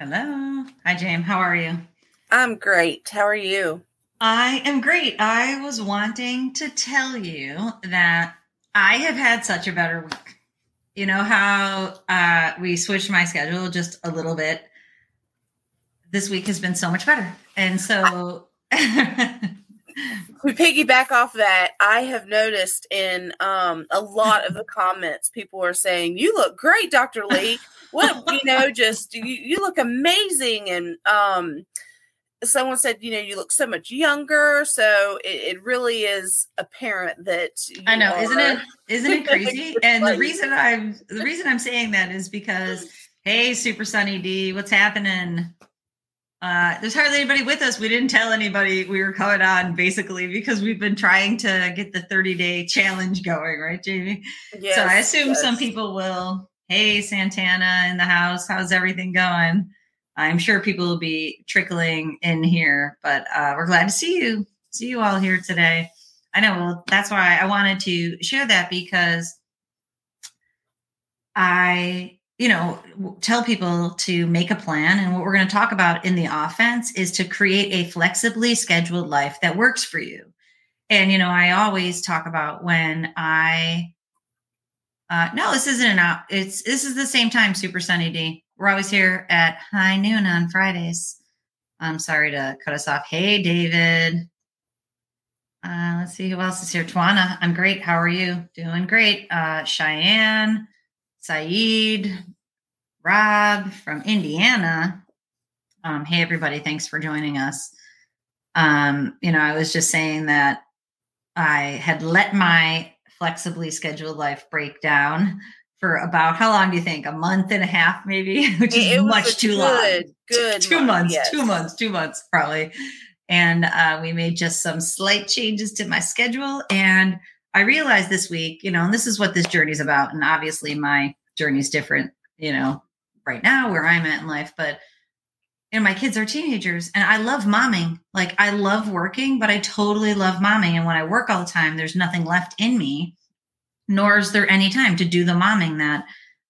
Hello. Hi, James. How are you? I'm great. How are you? I am great. I was wanting to tell you that I have had such a better week. You know how uh, we switched my schedule just a little bit? This week has been so much better. And so. we piggyback off that i have noticed in um, a lot of the comments people are saying you look great dr Leigh. What you know just you, you look amazing. And um, someone said you know you look so much younger. So it, it really is apparent that i know are. isn't it isn't it crazy? And the reason i'm the reason i'm saying that is because hey super sunny d what's happening uh, there's hardly anybody with us. We didn't tell anybody we were coming on basically because we've been trying to get the 30 day challenge going, right, Jamie? Yes, so I assume yes. some people will. Hey, Santana in the house. How's everything going? I'm sure people will be trickling in here, but uh, we're glad to see you. See you all here today. I know. Well, that's why I wanted to share that because I you know, tell people to make a plan. And what we're going to talk about in the offense is to create a flexibly scheduled life that works for you. And, you know, I always talk about when I, uh, no, this isn't an. It's, this is the same time, Super Sunny D. We're always here at high noon on Fridays. I'm sorry to cut us off. Hey, David. Uh, let's see who else is here. Twana, I'm great. How are you? Doing great. Uh, Cheyenne. Saeed, Rob from Indiana. Um, hey, everybody, thanks for joining us. Um, you know, I was just saying that I had let my flexibly scheduled life break down for about how long do you think? A month and a half, maybe, which is it much too good, long. Good, two month, months, yes. two months, two months, probably. And uh, we made just some slight changes to my schedule. And I realized this week, you know, and this is what this journey is about. And obviously, my journey is different, you know, right now where I'm at in life. But, you know, my kids are teenagers and I love momming. Like, I love working, but I totally love momming. And when I work all the time, there's nothing left in me, nor is there any time to do the momming that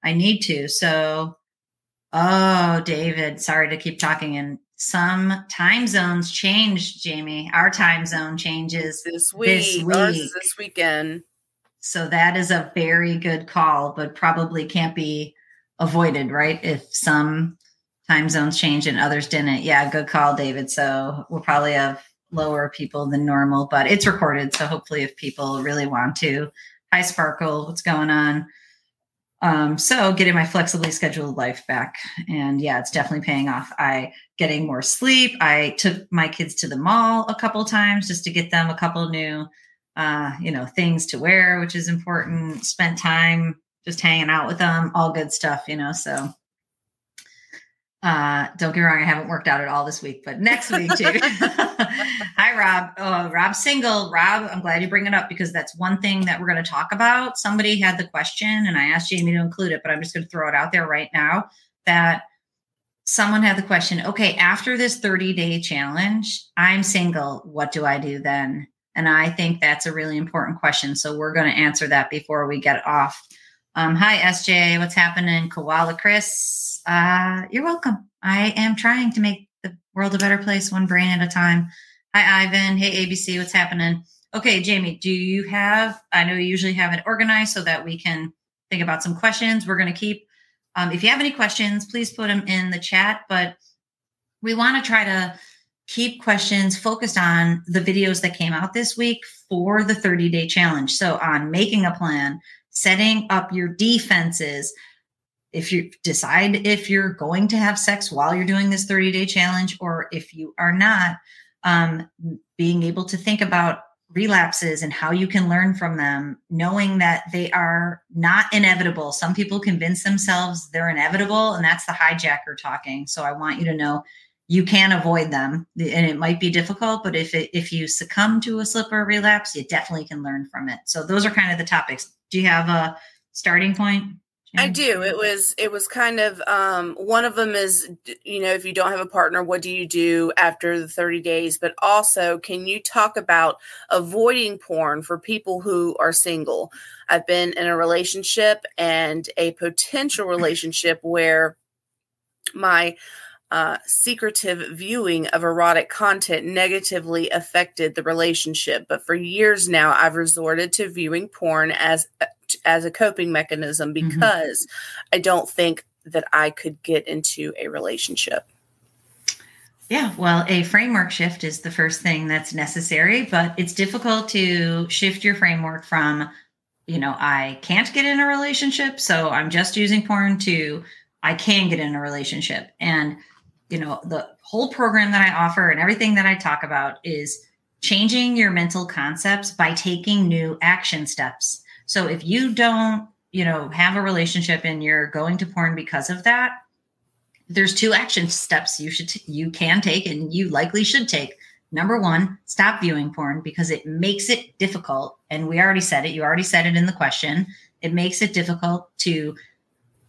I need to. So, oh, David, sorry to keep talking. And some time zones changed, Jamie. Our time zone changes this week. This week. Ours is this weekend. So that is a very good call, but probably can't be avoided, right? If some time zones change and others didn't. Yeah, good call, David. So we'll probably have lower people than normal, but it's recorded. So hopefully, if people really want to, hi, Sparkle, what's going on? Um, so getting my flexibly scheduled life back. And yeah, it's definitely paying off. I getting more sleep. I took my kids to the mall a couple times just to get them a couple new uh, you know, things to wear, which is important. Spent time just hanging out with them, all good stuff, you know. So uh don't get me wrong, I haven't worked out at all this week, but next week too. Hi Rob. Oh, Rob's single. Rob, I'm glad you bring it up because that's one thing that we're going to talk about. Somebody had the question and I asked Jamie to include it, but I'm just going to throw it out there right now that someone had the question, okay, after this 30 day challenge, I'm single. What do I do then? And I think that's a really important question. So we're going to answer that before we get off. Um, hi, SJ. What's happening? Koala Chris. Uh, you're welcome. I am trying to make the world a better place one brain at a time. Hi, Ivan. Hey, ABC. What's happening? Okay, Jamie, do you have, I know you usually have it organized so that we can think about some questions. We're going to keep, um, if you have any questions, please put them in the chat. But we want to try to keep questions focused on the videos that came out this week for the 30 day challenge. So, on making a plan, setting up your defenses. If you decide if you're going to have sex while you're doing this 30 day challenge, or if you are not, um, being able to think about relapses and how you can learn from them, knowing that they are not inevitable. Some people convince themselves they're inevitable, and that's the hijacker talking. So I want you to know you can avoid them and it might be difficult but if it, if you succumb to a slip or a relapse you definitely can learn from it so those are kind of the topics do you have a starting point I do. It was it was kind of um, one of them is you know if you don't have a partner, what do you do after the thirty days? But also, can you talk about avoiding porn for people who are single? I've been in a relationship and a potential relationship where my uh, secretive viewing of erotic content negatively affected the relationship. But for years now, I've resorted to viewing porn as as a coping mechanism mm-hmm. because mm-hmm. I don't think that I could get into a relationship. Yeah, well, a framework shift is the first thing that's necessary, but it's difficult to shift your framework from, you know, I can't get in a relationship, so I'm just using porn to I can get in a relationship. And, you know, the whole program that I offer and everything that I talk about is changing your mental concepts by taking new action steps. So if you don't, you know, have a relationship and you're going to porn because of that, there's two action steps you should you can take and you likely should take. Number one, stop viewing porn because it makes it difficult. And we already said it. You already said it in the question. It makes it difficult to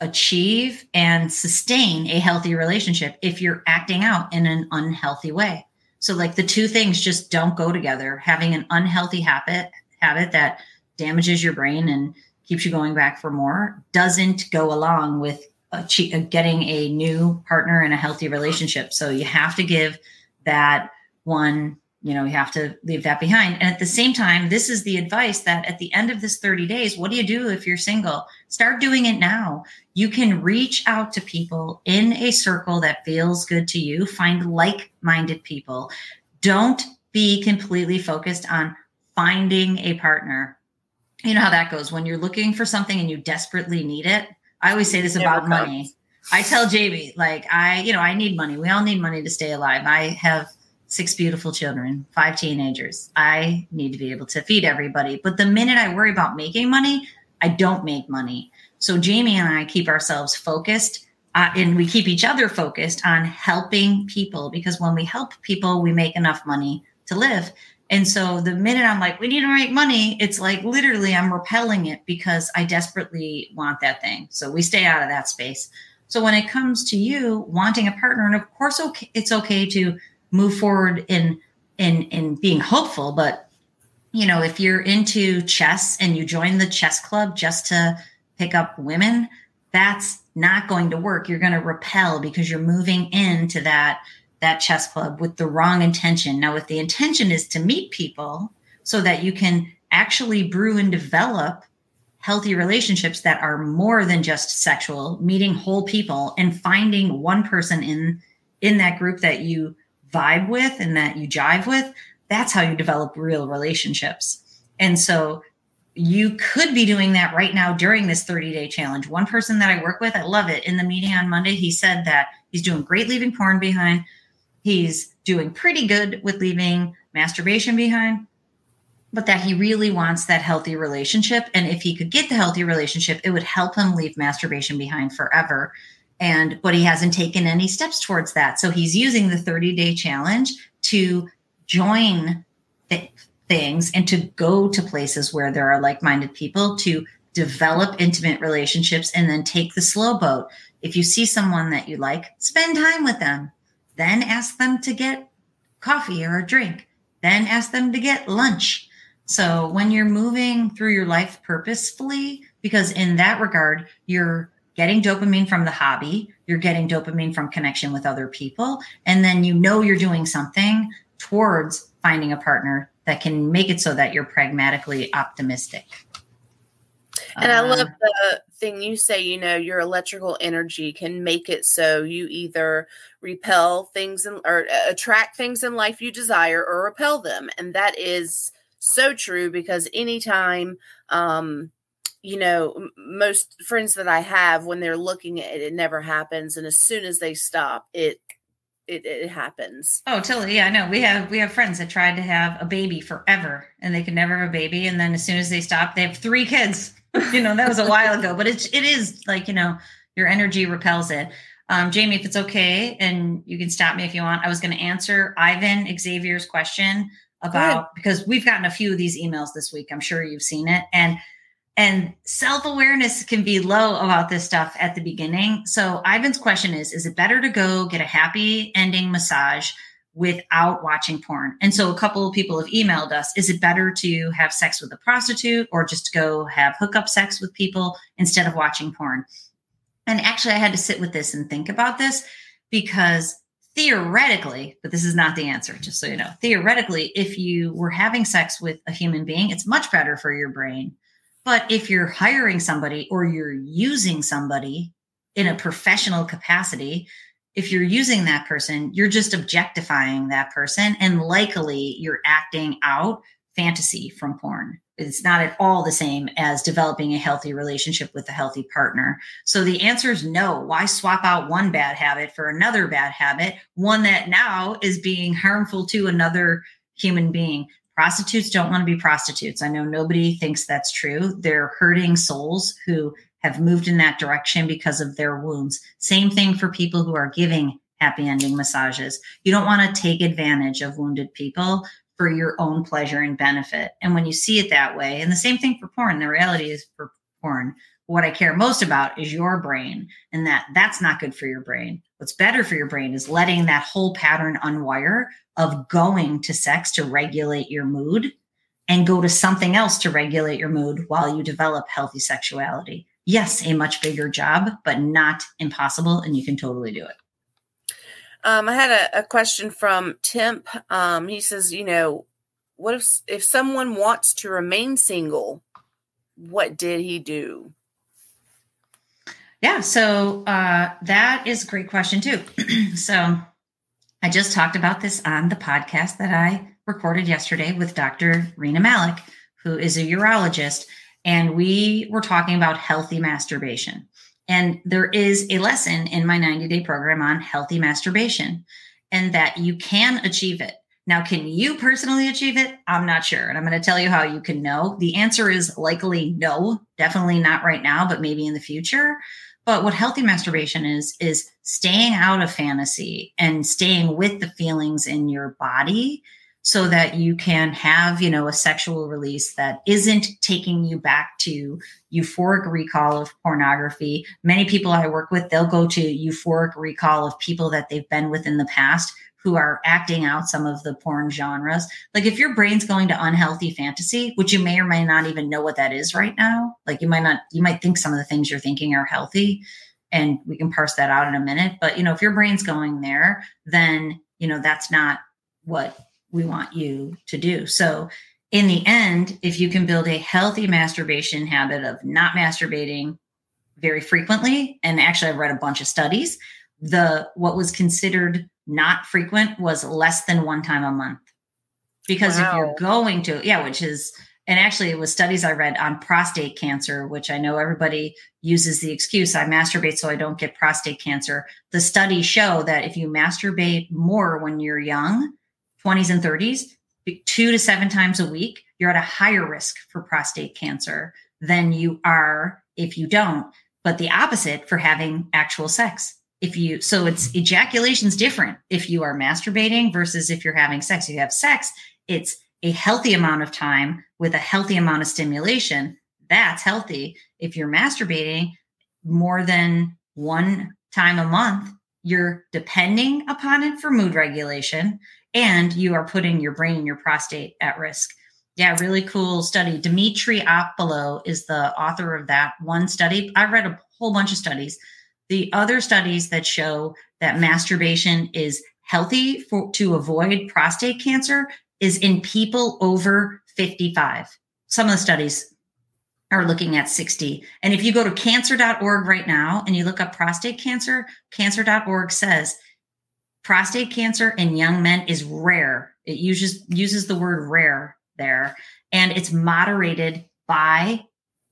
achieve and sustain a healthy relationship if you're acting out in an unhealthy way. So like the two things just don't go together. Having an unhealthy habit habit that damages your brain and keeps you going back for more doesn't go along with uh, getting a new partner in a healthy relationship. So you have to give that one, you know, you have to leave that behind. And at the same time, this is the advice that at the end of this 30 days, what do you do if you're single? Start doing it now. You can reach out to people in a circle that feels good to you, find like minded people. Don't be completely focused on finding a partner. You know how that goes when you're looking for something and you desperately need it I always say this about money. I tell Jamie, like, I, you know, I need money. We all need money to stay alive. I have six beautiful children, five teenagers. I need to be able to feed everybody. But the minute I worry about making money, I don't make money. So Jamie and I keep ourselves focused uh, and we keep each other focused on helping people because when we help people, we make enough money to live. And so the minute I'm like, we need to make money, it's like literally I'm repelling it because I desperately want that thing. So we stay out of that space. So when it comes to you wanting a partner, and of course okay, it's okay to move forward in in in being hopeful, but you know, if you're into chess and you join the chess club just to pick up women, that's not going to work. You're going to repel because you're moving into that that chess club with the wrong intention. Now, if the intention is to meet people so that you can actually brew and develop healthy relationships that are more than just sexual, meeting whole people and finding one person in in that group that you vibe with and that you jive with, that's how you develop real relationships. And so you could be doing that right now during this 30 day challenge. One person that I work with, I love it. In the meeting on Monday, he said that he's doing great leaving porn behind, he's doing pretty good with leaving masturbation behind, but that he really wants that healthy relationship. And if he could get the healthy relationship, it would help him leave masturbation behind forever. And, but he hasn't taken any steps towards that. So he's using the 30 day challenge to join th- things and to go to places where there are like minded people to develop intimate relationships and then take the slow boat. If you see someone that you like, spend time with them then ask them to get coffee or a drink. Then ask them to get lunch. So when you're moving through your life purposefully, because in that regard, you're getting dopamine from the hobby, you're getting dopamine from connection with other people, and then you know you're doing something towards finding a partner that can make it so that you're pragmatically optimistic. And I love uh, the thing you say, you know, your electrical energy can make it so you either repel things in, or uh, attract things in life you desire or repel them. And that is so true because anytime, um, you know, most friends that I have, when they're looking at it, it never happens. And as soon as they stop, it it, it happens. Oh, totally. Yeah, I know. We have we have friends that tried to have a baby forever and they could never have a baby. And then as soon as they stop, they have three kids. you know, that was a while ago, but it's it is like, you know, your energy repels it. Um, Jamie, if it's okay, and you can stop me if you want. I was going to answer Ivan Xavier's question about because we've gotten a few of these emails this week. I'm sure you've seen it, and and self awareness can be low about this stuff at the beginning. So Ivan's question is: Is it better to go get a happy ending massage? without watching porn. And so a couple of people have emailed us is it better to have sex with a prostitute or just go have hookup sex with people instead of watching porn? And actually, I had to sit with this and think about this. because theoretically, but this is not the answer, just so you know. Theoretically, if you were having sex with a human being, it's much better for your brain. But if you're hiring somebody or you're using somebody in a professional capacity, if you're using that person, you're just objectifying that person and likely you're acting out fantasy from porn. It's not at all the same as developing a healthy relationship with a healthy partner. So the answer is no. Why swap out one bad habit for another bad habit, one that now is being harmful to another human being? Prostitutes don't want to be prostitutes. I know nobody thinks that's true. They're hurting souls who have moved in that direction because of their wounds. Same thing for people who are giving happy ending massages. You don't want to take advantage of wounded people for your own pleasure and benefit. And when you see it that way, and the same thing for porn, the reality is for porn, what I care most about is your brain and that that's not good for your brain. What's better for your brain is letting that whole pattern unwire of going to sex to regulate your mood and go to something else to regulate your mood while you develop healthy sexuality. Yes, a much bigger job, but not impossible. And you can totally do it. Um, I had a, a question from Temp. Um, he says, you know, what if if someone wants to remain single, what did he do? Yeah, so uh, that is a great question too. so I just talked about this on the podcast that I recorded yesterday with Dr. Rena Malik, who is a urologist, and we were talking about healthy masturbation. And there is a lesson in my 90 day program on healthy masturbation and that you can achieve it. Now, can you personally achieve it? I'm not sure. And I'm going to tell you how you can know. The answer is likely no, definitely not right now, but maybe in the future. But what healthy masturbation is, is staying out of fantasy and staying with the feelings in your body so that you can have you know a sexual release that isn't taking you back to euphoric recall of pornography. Many people i work with they'll go to euphoric recall of people that they've been with in the past who are acting out some of the porn genres like if your brain's going to unhealthy fantasy which you may or may not even know what that is right now like you might not you might think some of the things you're thinking are healthy and we can parse that out in a minute but you know if your brain's going there then you know that's not what we want you to do. So, in the end, if you can build a healthy masturbation habit of not masturbating very frequently, and actually, I've read a bunch of studies, the what was considered not frequent was less than one time a month. Because wow. if you're going to, yeah, which is, and actually, it was studies I read on prostate cancer, which I know everybody uses the excuse I masturbate so I don't get prostate cancer. The studies show that if you masturbate more when you're young, 20s and 30s, two to seven times a week, you're at a higher risk for prostate cancer than you are if you don't. But the opposite for having actual sex. If you, so it's ejaculation's different if you are masturbating versus if you're having sex. If you have sex, it's a healthy amount of time with a healthy amount of stimulation. That's healthy. If you're masturbating more than one time a month, you're depending upon it for mood regulation and you are putting your brain and your prostate at risk. Yeah, really cool study. Dimitropoulou is the author of that one study. I read a whole bunch of studies. The other studies that show that masturbation is healthy for, to avoid prostate cancer is in people over 55. Some of the studies are looking at 60. And if you go to cancer.org right now and you look up prostate cancer, cancer.org says prostate cancer in young men is rare. It uses uses the word rare there, and it's moderated by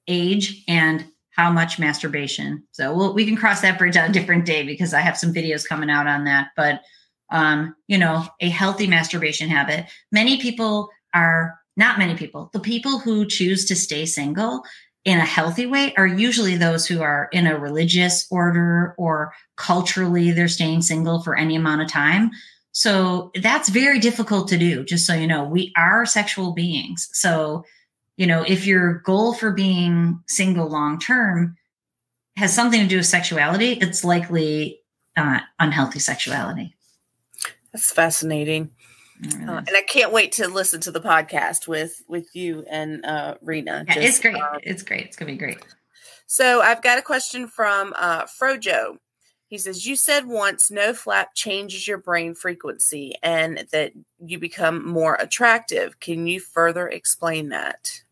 age and how much masturbation. So we'll, we can cross that bridge on a different day because I have some videos coming out on that. But um, you know, a healthy masturbation habit. Many people are not many people. The people who choose to stay single in a healthy way are usually those who are in a religious order or culturally they're staying single for any amount of time. So that's very difficult to do, just so you know. We are sexual beings. So, you know, if your goal for being single long term has something to do with sexuality, it's likely uh, unhealthy sexuality. That's fascinating. Uh, and I can't wait to listen to the podcast with with you and uh, Rena. Yeah, Just, it's great. Um, it's great. It's gonna be great. So I've got a question from uh, Frojo. He says, You said once no fap changes your brain frequency and that you become more attractive. Can you further explain that?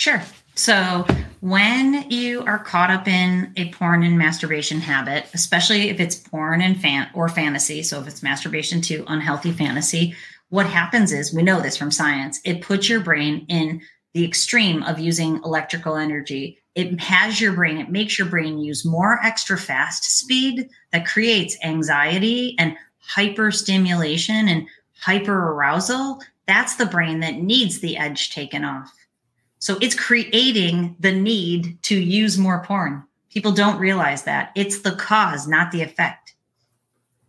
Sure. So, when you are caught up in a porn and masturbation habit, especially if it's porn and fan or fantasy, so if it's masturbation to unhealthy fantasy, what happens is we know this from science, it puts your brain in the extreme of using electrical energy it has your brain, it makes your brain use more extra fast speed that creates anxiety and hyper stimulation and hyper arousal. That's the brain that needs the edge taken off. So it's creating the need to use more porn. People don't realize that. It's the cause, not the effect.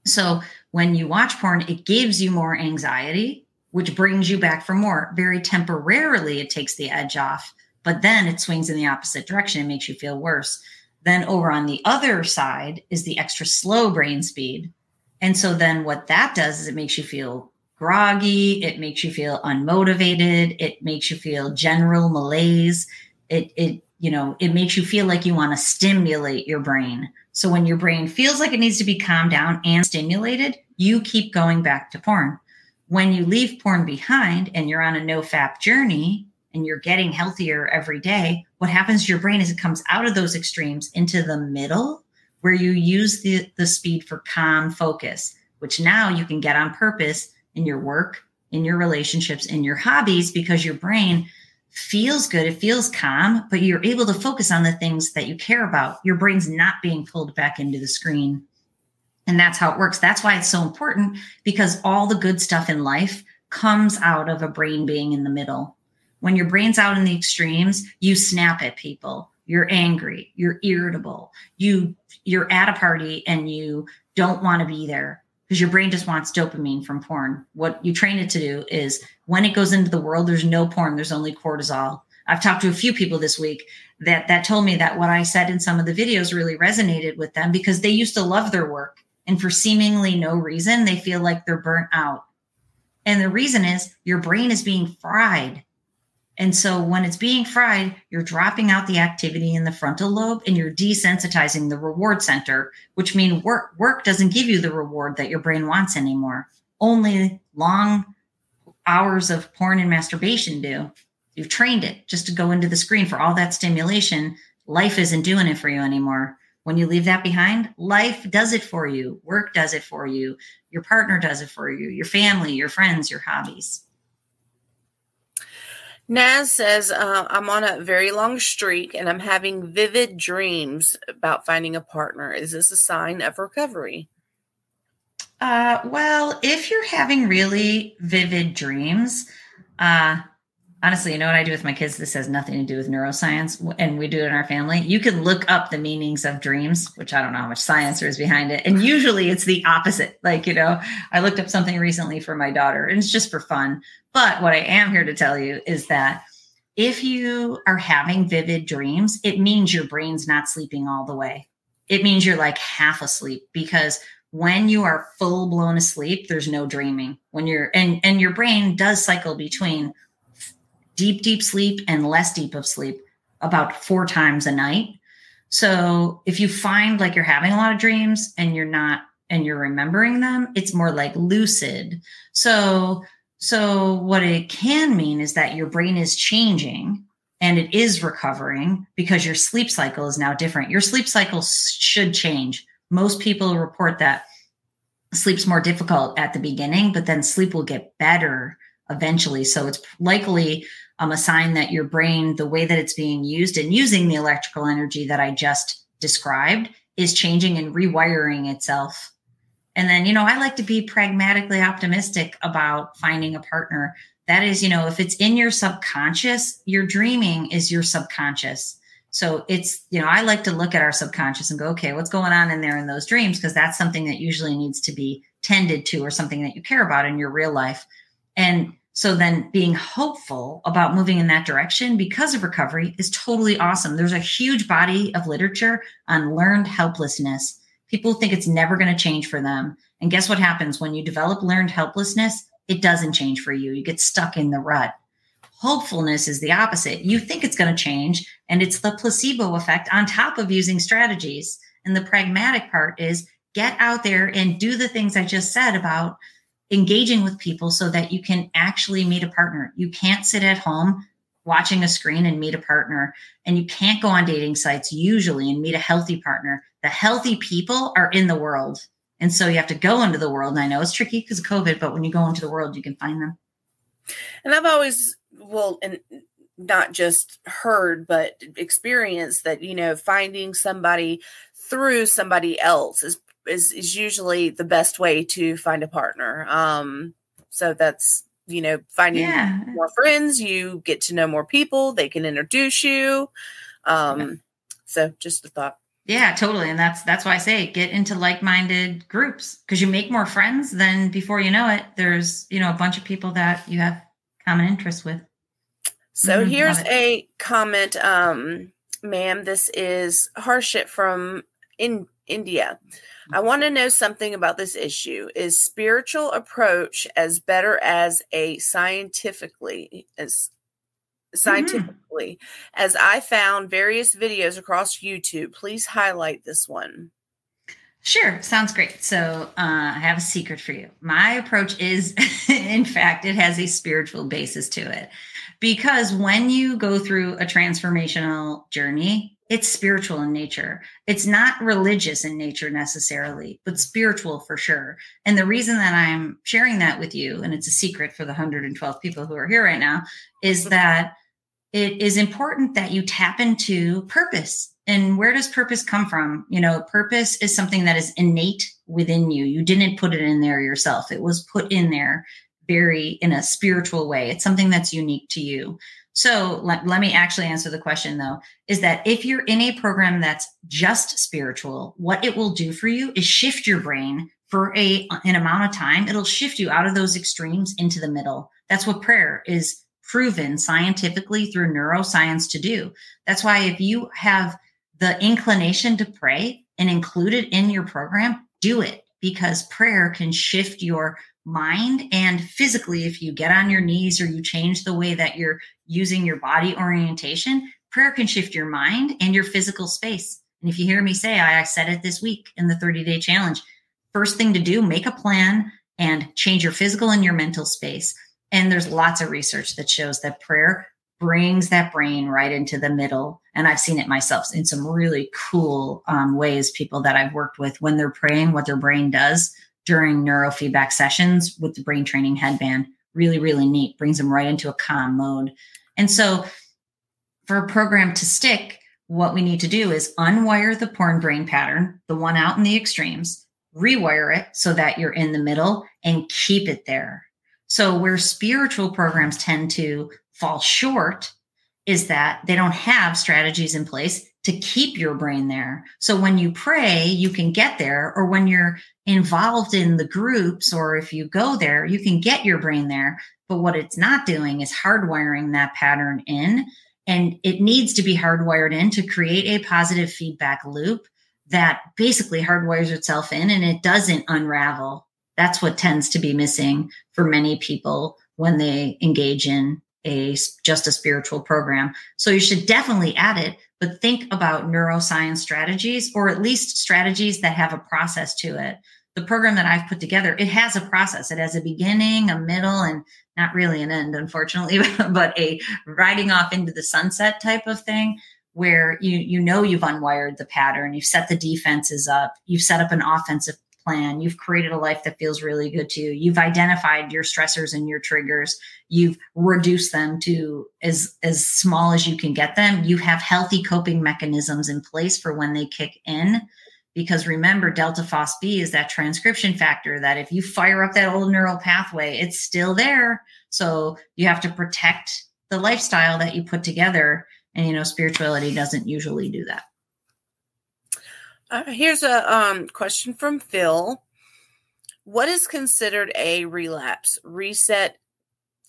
So when you watch porn, it gives you more anxiety, which brings you back for more. Very temporarily, it takes the edge off but then it swings in the opposite direction and makes you feel worse. Then over on the other side is the extra slow brain speed. And so then what that does is it makes you feel groggy, it makes you feel unmotivated, it makes you feel general malaise. It it you know, it makes you feel like you want to stimulate your brain. So when your brain feels like it needs to be calmed down and stimulated, you keep going back to porn. When you leave porn behind and you're on a no fap journey, and you're getting healthier every day, what happens to your brain is it comes out of those extremes into the middle where you use the, the speed for calm focus, which now you can get on purpose in your work, in your relationships, in your hobbies, because your brain feels good. It feels calm, but you're able to focus on the things that you care about. Your brain's not being pulled back into the screen. And that's how it works. That's why it's so important because all the good stuff in life comes out of a brain being in the middle. When your brain's out in the extremes, you snap at people. You're angry, you're irritable. You you're at a party and you don't want to be there because your brain just wants dopamine from porn. What you train it to do is when it goes into the world, there's no porn, there's only cortisol. I've talked to a few people this week that that told me that what I said in some of the videos really resonated with them because they used to love their work and for seemingly no reason they feel like they're burnt out. And the reason is your brain is being fried and so when it's being fried, you're dropping out the activity in the frontal lobe and you're desensitizing the reward center, which means work work doesn't give you the reward that your brain wants anymore. Only long hours of porn and masturbation do. You've trained it just to go into the screen for all that stimulation. Life isn't doing it for you anymore. When you leave that behind, life does it for you. Work does it for you. Your partner does it for you. Your family, your friends, your hobbies. Naz says, uh, I'm on a very long streak and I'm having vivid dreams about finding a partner. Is this a sign of recovery? Uh, well, if you're having really vivid dreams, uh, honestly, you know what I do with my kids? This has nothing to do with neuroscience, and we do it in our family. You can look up the meanings of dreams, which I don't know how much science there is behind it. And usually it's the opposite. Like, you know, I looked up something recently for my daughter, and it's just for fun. But what I am here to tell you is that if you are having vivid dreams, it means your brain's not sleeping all the way. It means you're like half asleep because when you are full blown asleep, there's no dreaming. When you're and and your brain does cycle between deep, deep sleep and less deep of sleep about four times a night. So if you find like you're having a lot of dreams and you're not and you're remembering them, it's more like lucid. So so what it can mean is that your brain is changing and it is recovering because your sleep cycle is now different. Your sleep cycle should change. Most people report that sleep's more difficult at the beginning, but then sleep will get better eventually. So it's likely um, a sign that your brain, the way that it's being used and using the electrical energy that I just described, is changing and rewiring itself. And then, you know, I like to be pragmatically optimistic about finding a partner. That is, you know, if it's in your subconscious, your dreaming is your subconscious. So it's, you know, I like to look at our subconscious and go, okay, what's going on in there in those dreams? Because that's something that usually needs to be tended to or something that you care about in your real life. And so then being hopeful about moving in that direction because of recovery is totally awesome. There's a huge body of literature on learned helplessness. People think it's never going to change for them. And guess what happens when you develop learned helplessness? It doesn't change for you. You get stuck in the rut. Hopefulness is the opposite. You think it's going to change, and it's the placebo effect on top of using strategies. And the pragmatic part is get out there and do the things I just said about engaging with people so that you can actually meet a partner. You can't sit at home watching a screen and meet a partner, and you can't go on dating sites usually and meet a healthy partner. The healthy people are in the world. And so you have to go into the world. And I know it's tricky because of COVID, but when you go into the world, you can find them. And I've always, well, and not just heard, but experienced that, you know, finding somebody through somebody else is is is usually the best way to find a partner. Um, so that's you know finding yeah. more friends. You get to know more people. They can introduce you. Um. So just a thought. Yeah, totally. And that's that's why I say get into like-minded groups because you make more friends. Then before you know it, there's you know a bunch of people that you have common interests with. So mm-hmm. here's a comment, um, ma'am. This is Harshit from in India. I want to know something about this issue. Is spiritual approach as better as a scientifically as mm-hmm. scientifically mm-hmm. as I found various videos across YouTube. Please highlight this one. Sure, sounds great. So, uh, I have a secret for you. My approach is, in fact, it has a spiritual basis to it. Because when you go through a transformational journey, it's spiritual in nature. It's not religious in nature necessarily, but spiritual for sure. And the reason that I'm sharing that with you, and it's a secret for the 112 people who are here right now, is mm-hmm. that it is important that you tap into purpose. And where does purpose come from? You know, purpose is something that is innate within you. You didn't put it in there yourself, it was put in there very in a spiritual way. It's something that's unique to you. So let, let me actually answer the question though is that if you're in a program that's just spiritual, what it will do for you is shift your brain for a an amount of time. It'll shift you out of those extremes into the middle. That's what prayer is proven scientifically through neuroscience to do. That's why if you have the inclination to pray and include it in your program, do it because prayer can shift your mind and physically if you get on your knees or you change the way that you're using your body orientation prayer can shift your mind and your physical space and if you hear me say i, said it this week in the 30 day challenge first thing to do make a plan and change your physical and your mental space and there's lots of research that shows that prayer brings that brain right into the middle and i've seen it myself in some really cool um, ways people that i've worked with when they're praying what their brain does during neurofeedback sessions with the brain training headband. Really, really neat. Brings them right into a calm mode. And so, for a program to stick, what we need to do is unwire the porn brain pattern, the one out in the extremes, rewire it so that you're in the middle and keep it there. So, where spiritual programs tend to fall short is that they don't have strategies in place to keep your brain there. So when you pray, you can get there, or when you're involved in the groups, or if you go there, you can get your brain there. But what it's not doing is hardwiring that pattern in. And it needs to be hardwired in to create a positive feedback loop that basically hardwires itself in and it doesn't unravel. That's what tends to be missing for many people when they engage in a just a spiritual program. So you should definitely add it, but think about neuroscience strategies or at least strategies that have a process to it. The program that I've put together, it has a process. It has a beginning, a middle, and not really an end, unfortunately, but a riding off into the sunset type of thing where you you know you've unwired the pattern, you've set the defenses up, you've set up an offensive plan. You've created a life that feels really good to you. You've identified your stressors and your triggers. You've reduced them to as as small as you can get them. You have healthy coping mechanisms in place for when they kick in. Because remember, delta FosB is that transcription factor that if you fire up that old neural pathway, it's still there. So you have to protect the lifestyle that you put together. And you know, spirituality doesn't usually do that. Uh, here's a um, question from Phil. What is considered a relapse? Reset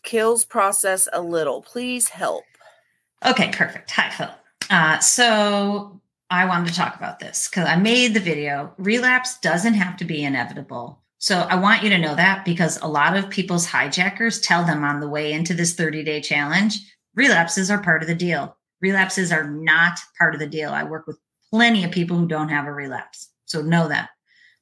kills process a little. Please help. Okay, perfect. Hi, Phil. Uh, so I wanted to talk about this because I made the video. Relapse doesn't have to be inevitable. So I want you to know that because a lot of people's hijackers tell them on the way into this 30 day challenge, relapses are part of the deal. Relapses are not part of the deal. I work with plenty of people who don't have a relapse. So know that.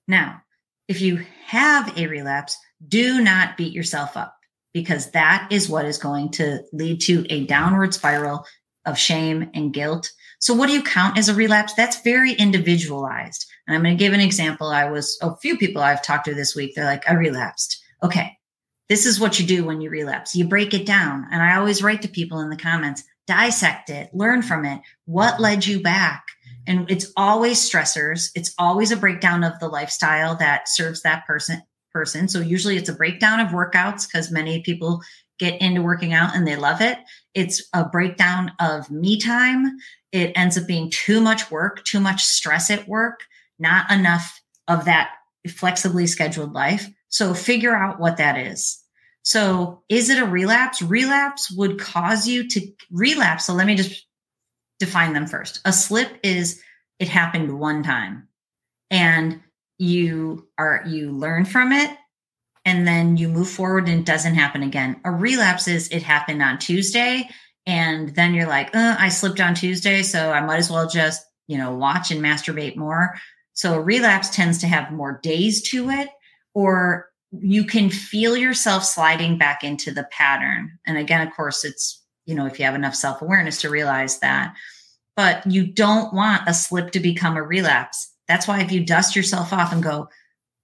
Now, if you have a relapse, do not beat yourself up because that is what is going to lead to a downward spiral of shame and guilt. So, what do you count as a relapse? That's very individualized. And I'm going to give an example. I was a few people I've talked to this week, they're like, I relapsed. Okay, this is what you do when you relapse. You break it down. And I always write to people in the comments, dissect it, learn from it. What led you back? And it's always stressors. It's always a breakdown of the lifestyle that serves that person person. So usually it's a breakdown of workouts because many people get into working out and they love it. It's a breakdown of me time. It ends up being too much work, too much stress at work, not enough of that flexibly scheduled life. So figure out what that is. So is it a relapse? Relapse would cause you to relapse. So let me just define them first. A slip is it happened one time and you are you learn from it and then you move forward and it doesn't happen again. A relapse is it happened on Tuesday and then you're like, uh, I slipped on Tuesday, so I might as well just, you know, watch and masturbate more. So a relapse tends to have more days to it or you can feel yourself sliding back into the pattern. And again, of course, it's, you know, if you have enough self-awareness to realize that. But you don't want a slip to become a relapse that's why if you dust yourself off and go,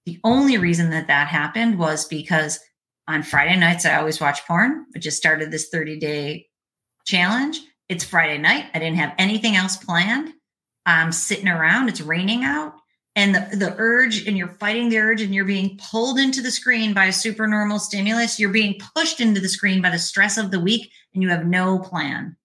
the only reason that that happened was because on Friday nights, I always watch porn. I just started this 30 day challenge. It's Friday night. I didn't have anything else planned. I'm sitting around, it's raining out, and the, the urge, and you're fighting the urge, and you're being pulled into the screen by a supernormal stimulus. You're being pushed into the screen by the stress of the week, and you have no plan.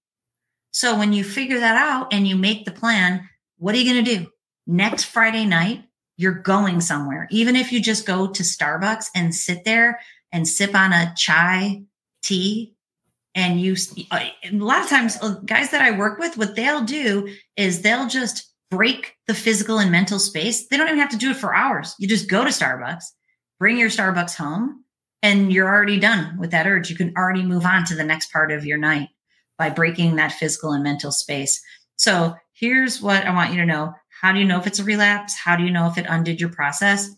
So when you figure that out and you make the plan, what are you going to do? next Friday night, you're going somewhere. Even if you just go to Starbucks and sit there and sip on a chai tea and you uh, a lot of times uh, guys that I work with what they'll do is they'll just break the physical and mental space. They don't even have to do it for hours. You just go to Starbucks, bring your Starbucks home and you're already done with that urge. You can already move on to the next part of your night by breaking that physical and mental space. So, here's what I want you to know how do you know if it's a relapse? How do you know if it undid your process?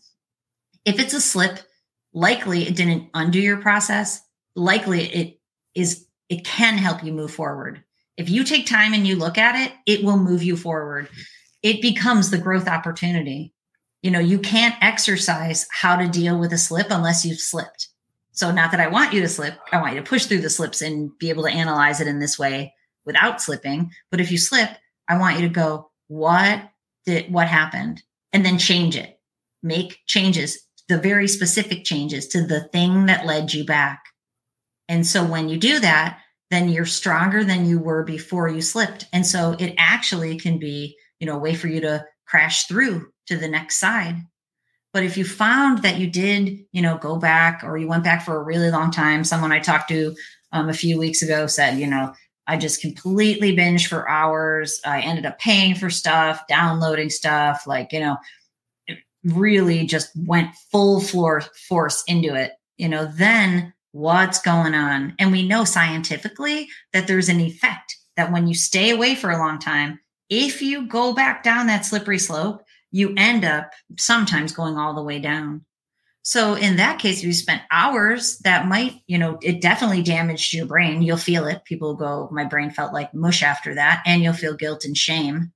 If it's a slip, likely it didn't undo your process. Likely it is, it can help you move forward. If you take time and you look at it, it will move you forward. It becomes the growth opportunity. You know, you can't exercise how to deal with a slip unless you've slipped. So, not that I want you to slip, I want you to push through the slips and be able to analyze it in this way without slipping. But if you slip, I want you to go, what did what happened and then change it. Make changes the very specific changes to the thing that led you back. And so when you do that then you're stronger than you were before you slipped. And so it actually can be you know a way for you to crash through to the next side. But if you found that you did you know go back or you went back for a really long time someone i talked to um, a few weeks ago said you know I just completely binged for hours. I ended up paying for stuff, downloading stuff, like, you know, really just went full floor force into it. You know, then what's going on? And we know scientifically that there's an effect that when you stay away for a long time, if you go back down that slippery slope, you end up sometimes going all the way down. So in that case, if you spent hours, that might, you know, it definitely damaged your brain. You'll feel it. People go, my brain felt like mush after that, and you'll feel guilt and shame.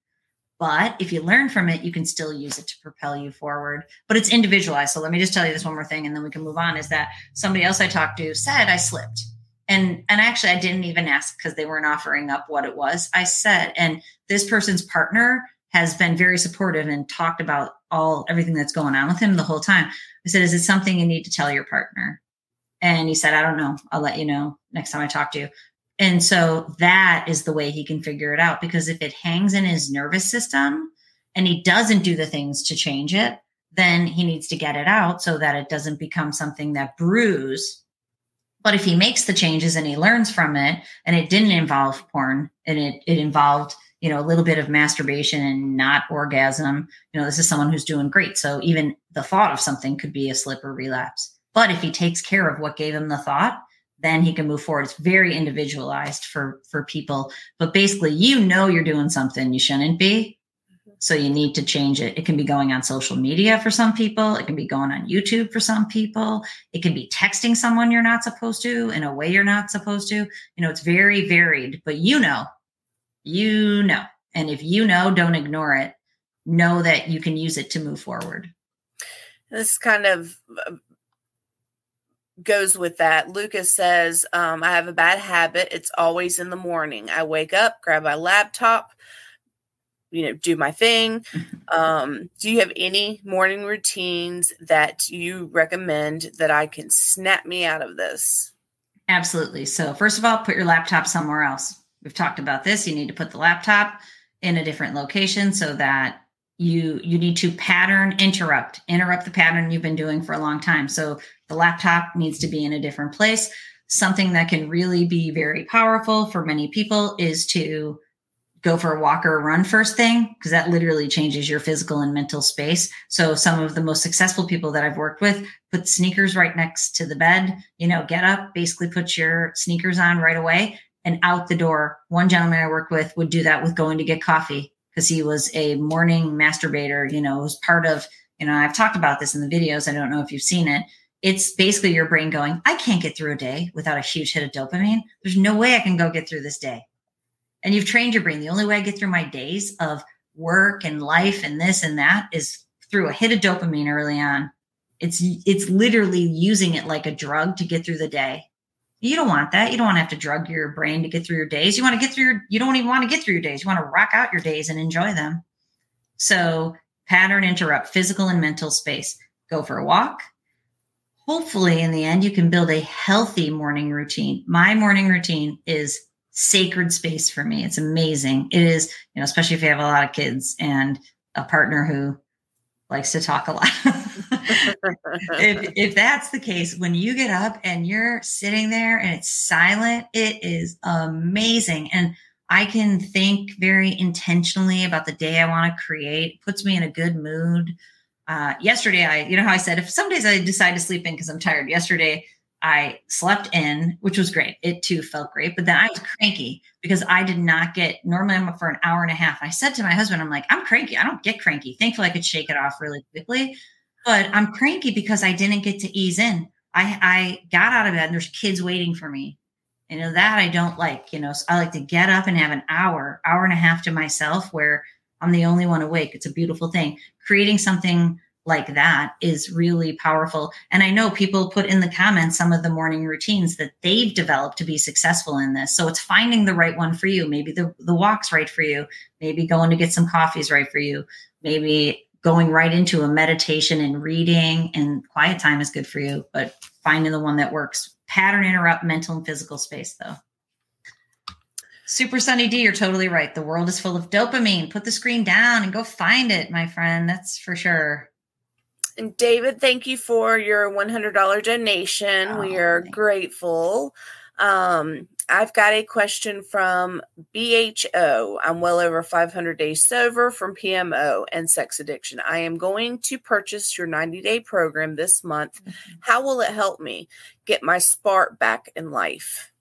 But if you learn from it, you can still use it to propel you forward. But it's individualized. So let me just tell you this one more thing, and then we can move on. Is that somebody else I talked to said I slipped, and and actually I didn't even ask because they weren't offering up what it was. I said, and this person's partner has been very supportive and talked about all everything that's going on with him the whole time. I said, Is it something you need to tell your partner? And he said, I don't know. I'll let you know next time I talk to you. And so that is the way he can figure it out because if it hangs in his nervous system and he doesn't do the things to change it, then he needs to get it out so that it doesn't become something that brews. But if he makes the changes and he learns from it and it didn't involve porn and it, it involved you know, a little bit of masturbation and not orgasm, you know, this is someone who's doing great. So even the thought of something could be a slip or relapse. But if he takes care of what gave him the thought, then he can move forward. It's very individualized for for people. But basically, you know you're doing something you shouldn't be. Mm-hmm. So you need to change it. It can be going on social media for some people. It can be going on YouTube for some people. It can be texting someone you're not supposed to in a way you're not supposed to. You know, it's very varied, but you know, you know. And if you know, don't ignore it. Know that you can use it to move forward. This kind of uh, goes with that. Lucas says, um, I have a bad habit. It's always in the morning. I wake up, grab my laptop, you know, do my thing. Um, do you have any morning routines that you recommend that I can snap me out of this? Absolutely. So, first of all, put your laptop somewhere else. We've talked about this. You need to put the laptop in a different location so that you you need to pattern interrupt interrupt the pattern you've been doing for a long time so the laptop needs to be in a different place something that can really be very powerful for many people is to go for a walk or a run first thing because that literally changes your physical and mental space so some of the most successful people that i've worked with put sneakers right next to the bed you know get up basically put your sneakers on right away and out the door one gentleman i worked with would do that with going to get coffee because he was a morning masturbator. You know, it was part of, you know, I've talked about this in the videos. I don't know if you've seen it. It's basically your brain going, I can't get through a day without a huge hit of dopamine. There's no way I can go get through this day. And you've trained your brain. The only way I get through my days of work and life and this and that is through a hit of dopamine early on. It's it's literally using it like a drug to get through the day. You don't want that. You don't want to have to drug your brain to get through your days. You want to get through your, you don't even want to get through your days. You want to rock out your days and enjoy them. So, pattern interrupt physical and mental space. Go for a walk. Hopefully, in the end, you can build a healthy morning routine. My morning routine is sacred space for me. It's amazing. It is, you know, especially if you have a lot of kids and a partner who likes to talk a lot. if, if that's the case, when you get up and you're sitting there and it's silent, it is amazing. And I can think very intentionally about the day I want to create. It puts me in a good mood. Uh, yesterday, I, you know how I said, if some days I decide to sleep in because I'm tired. Yesterday, I slept in, which was great. It too felt great. But then I was cranky because I did not get, normally I'm up for an hour and a half. I said to my husband, I'm like, I'm cranky. I don't get cranky. Thankfully, I could shake it off really quickly. But I'm cranky because I didn't get to ease in. I, I got out of bed and there's kids waiting for me. You know, that I don't like. You know, so I like to get up and have an hour, hour and a half to myself where I'm the only one awake. It's a beautiful thing. Creating something like that is really powerful. And I know people put in the comments some of the morning routines that they've developed to be successful in this. So it's finding the right one for you. Maybe the, the walk's right for you. Maybe going to get some coffees right for you. Maybe going right into a meditation and reading and quiet time is good for you, but finding the one that works. Pattern interrupt mental and physical space though. Super Sunny D, you're totally right. The world is full of dopamine. Put the screen down and go find it, my friend. That's for sure. And David, thank you for your $100 donation. Oh, we are grateful. Um, I've got a question from BHO. I'm well over 500 days sober from PMO and sex addiction. I am going to purchase your 90 day program this month. Mm-hmm. How will it help me get my spark back in life?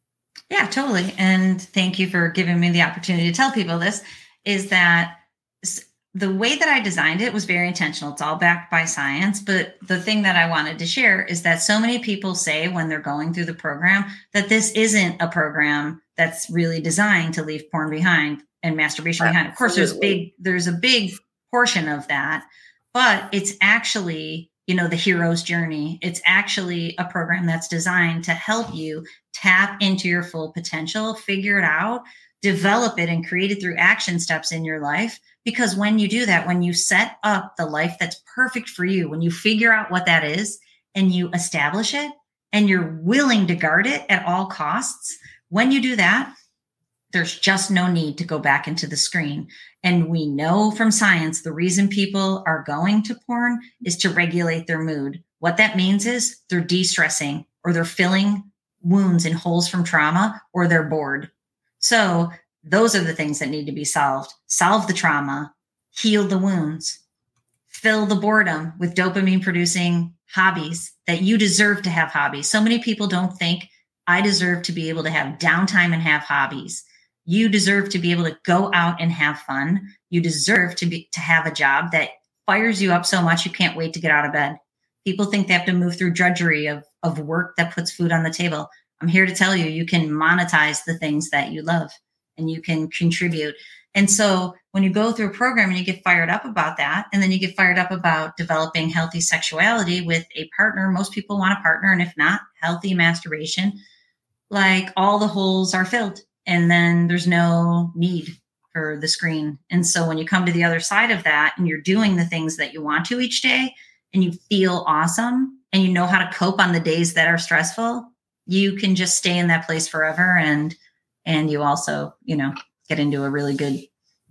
Yeah, totally. And thank you for giving me the opportunity to tell people this is that the way that I designed it was very intentional. It's all backed by science. But the thing that I wanted to share is that so many people say when they're going through the program that this isn't a program that's really designed to leave porn behind and masturbation Absolutely. behind. Of course, there's big, there's a big portion of that, but it's actually, you know, the hero's journey. It's actually a program that's designed to help you tap into your full potential, figure it out, develop it and create it through action steps in your life because when you do that, when you set up the life that's perfect for you, when you figure out what that is and you establish it and you're willing to guard it at all costs, when you do that, there's just no need to go back into the screen. And we know from science the reason people are going to porn is to regulate their mood. What that means is they're de stressing or they're filling wounds and holes from trauma or they're bored. So those are the things that need to be solved. Solve the trauma, heal the wounds, fill the boredom with dopamine producing hobbies that you deserve to have hobbies. So many people don't think I deserve to be able to have downtime and have hobbies. You deserve to be able to go out and have fun. You deserve to be to have a job that fires you up so much you can't wait to get out of bed. People think they have to move through drudgery of of work that puts food on the table. I'm here to tell you you can monetize the things that you love and you can contribute. And so when you go through a program and you get fired up about that, and then you get fired up about developing healthy sexuality with a partner, most people want a partner. And if not, healthy masturbation, like all the holes are filled. And then there's no need for the screen. And so when you come to the other side of that and you're doing the things that you want to each day and you feel awesome and you know how to cope on the days that are stressful, you can just stay in that place forever and and you also, you know, get into a really good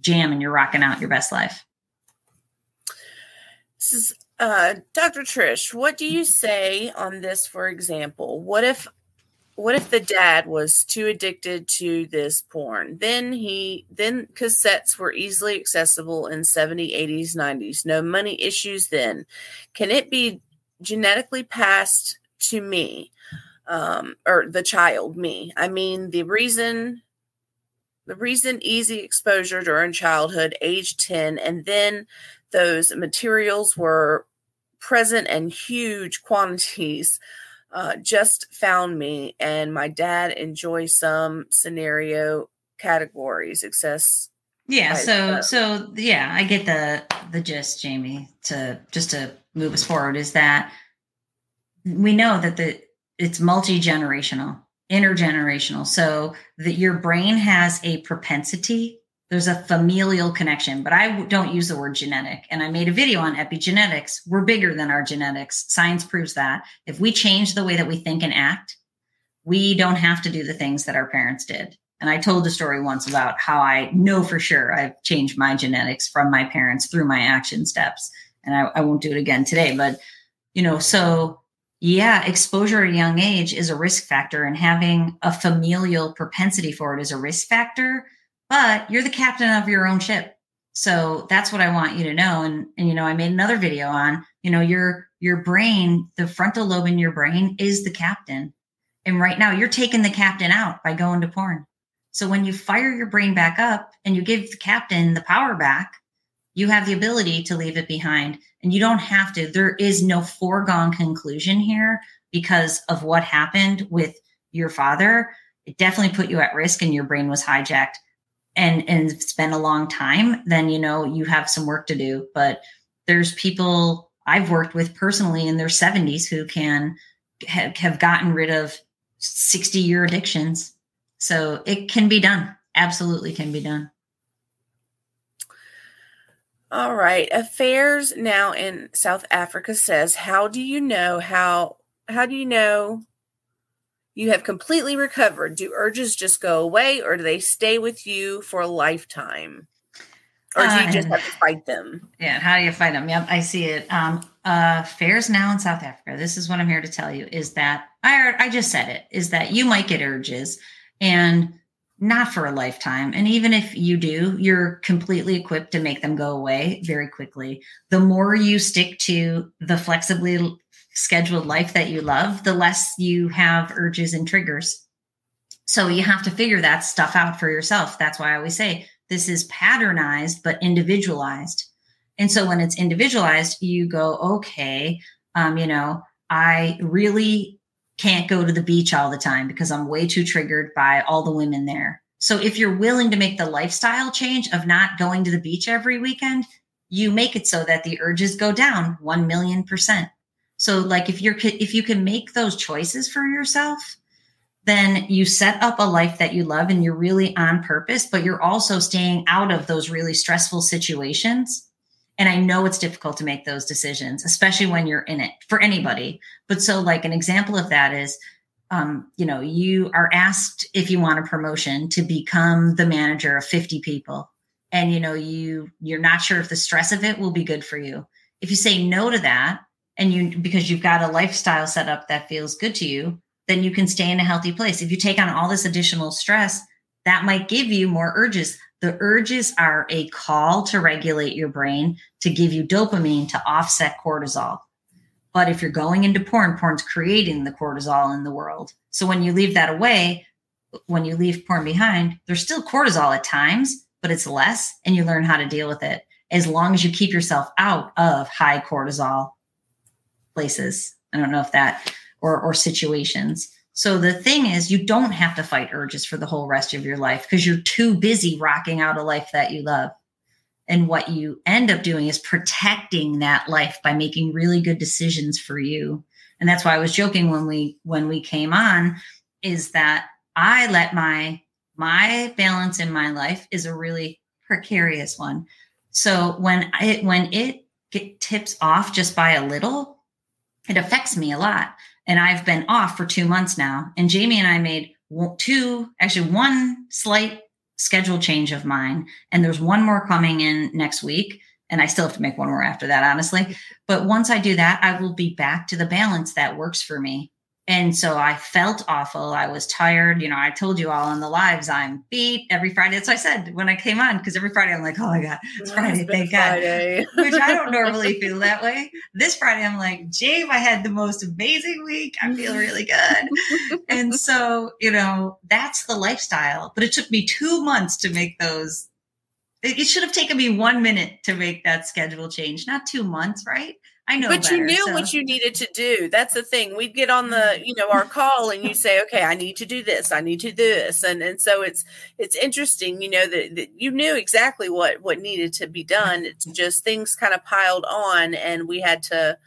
jam and you're rocking out your best life. This is uh, Dr. Trish. What do you say on this? For example, what if what if the dad was too addicted to this porn? Then he then cassettes were easily accessible in 70s, 80s, 90s. No money issues then. Can it be genetically passed to me? Um, or the child, me. I mean, the reason the reason easy exposure during childhood, age 10, and then those materials were present in huge quantities uh, just found me, and my dad enjoys some scenario categories. Access. Yeah. So so yeah, I get the the gist, Jamie. To just to move us forward is that we know that the it's multi generational intergenerational. So that your brain has a propensity, there's a familial connection, but I don't use the word genetic. And I made a video on epigenetics. We're bigger than our genetics. Science proves that. If we change the way that we think and act, we don't have to do the things that our parents did. And I told a story once about how I know for sure I've changed my genetics from my parents through my action steps. And I, I won't do it again today, but you know, so yeah, exposure at a young age is a risk factor, and having a familial propensity for it is a risk factor. But you're the captain of your own ship, so that's what I want you to know. And and you know, I made another video on you know your your brain, the frontal lobe in your brain is the captain, and right now you're taking the captain out by going to porn. So when you fire your brain back up and you give the captain the power back, you have the ability to leave it behind and you don't have to. There is no foregone conclusion here because of what happened with your father. It definitely put you at risk and your brain was hijacked. And, and been a long time, then you know you have some work to do. But there's people I've worked with personally in their 70s who can have, have gotten rid of 60 year addictions. So it can be done. Absolutely can be done. All right. Affairs now in South Africa says, "How do you know how how do you know you have completely recovered? Do urges just go away or do they stay with you for a lifetime?" Or do you just uh, have to fight them? Yeah, how do you fight them? Yep, I see it. Um uh affairs now in South Africa. This is what I'm here to tell you is that I I just said it is that you might get urges and not for a lifetime. And even if you do, you're completely equipped to make them go away very quickly. The more you stick to the flexibly scheduled life that you love, the less you have urges and triggers. So you have to figure that stuff out for yourself. That's why I always say this is patternized, but individualized. And so when it's individualized, you go, okay, um, you know, I really can't go to the beach all the time because I'm way too triggered by all the women there. So if you're willing to make the lifestyle change of not going to the beach every weekend, you make it so that the urges go down 1 million percent. So like if you're if you can make those choices for yourself, then you set up a life that you love and you're really on purpose, but you're also staying out of those really stressful situations and I know it's difficult to make those decisions, especially when you're in it for anybody. But so, like, an example of that is, um, you know, you are asked if you want a promotion to become the manager of 50 people. And, you know, you, you're not sure if the stress of it will be good for you. If you say no to that, and you, because you've got a lifestyle set up that feels good to you, then you can stay in a healthy place. If you take on all this additional stress, that might give you more urges. The urges are a call to regulate your brain to give you dopamine to offset cortisol. But if you're going into porn, porn's creating the cortisol in the world. So when you leave that away, when you leave porn behind, there's still cortisol at times, but it's less and you learn how to deal with it as long as you keep yourself out of high cortisol places. I don't know if that or or situations. So the thing is you don't have to fight urges for the whole rest of your life because you're too busy rocking out a life that you love. And what you end up doing is protecting that life by making really good decisions for you. And that's why I was joking when we when we came on is that I let my my balance in my life is a really precarious one. So when it when it tips off just by a little, it affects me a lot. And I've been off for two months now. And Jamie and I made two, actually one slight schedule change of mine. And there's one more coming in next week. And I still have to make one more after that, honestly. But once I do that, I will be back to the balance that works for me. And so I felt awful. I was tired. You know, I told you all in the lives I'm beat every Friday. That's what I said when I came on, because every Friday I'm like, oh my God, it's Friday, thank Friday. God. Which I don't normally feel that way. This Friday I'm like, Jabe, I had the most amazing week. I feel really good. and so, you know, that's the lifestyle. But it took me two months to make those. It, it should have taken me one minute to make that schedule change, not two months, right? I know. But better, you knew so. what you needed to do. That's the thing. We'd get on the, mm-hmm. you know, our call and you say, okay, I need to do this. I need to do this. And, and so it's, it's interesting, you know, that, that you knew exactly what, what needed to be done. It's just things kind of piled on and we had to,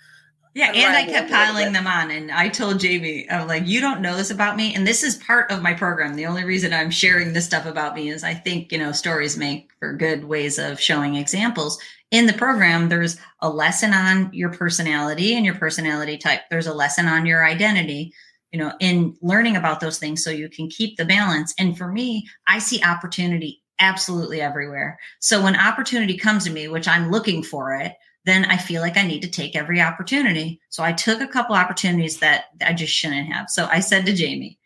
yeah, and I kept piling them on. And I told Jamie, I'm like, you don't know this about me. And this is part of my program. The only reason I'm sharing this stuff about me is I think, you know, stories make for good ways of showing examples in the program, there's a lesson on your personality and your personality type. There's a lesson on your identity, you know, in learning about those things so you can keep the balance. And for me, I see opportunity absolutely everywhere. So when opportunity comes to me, which I'm looking for it, then I feel like I need to take every opportunity. So I took a couple opportunities that I just shouldn't have. So I said to Jamie,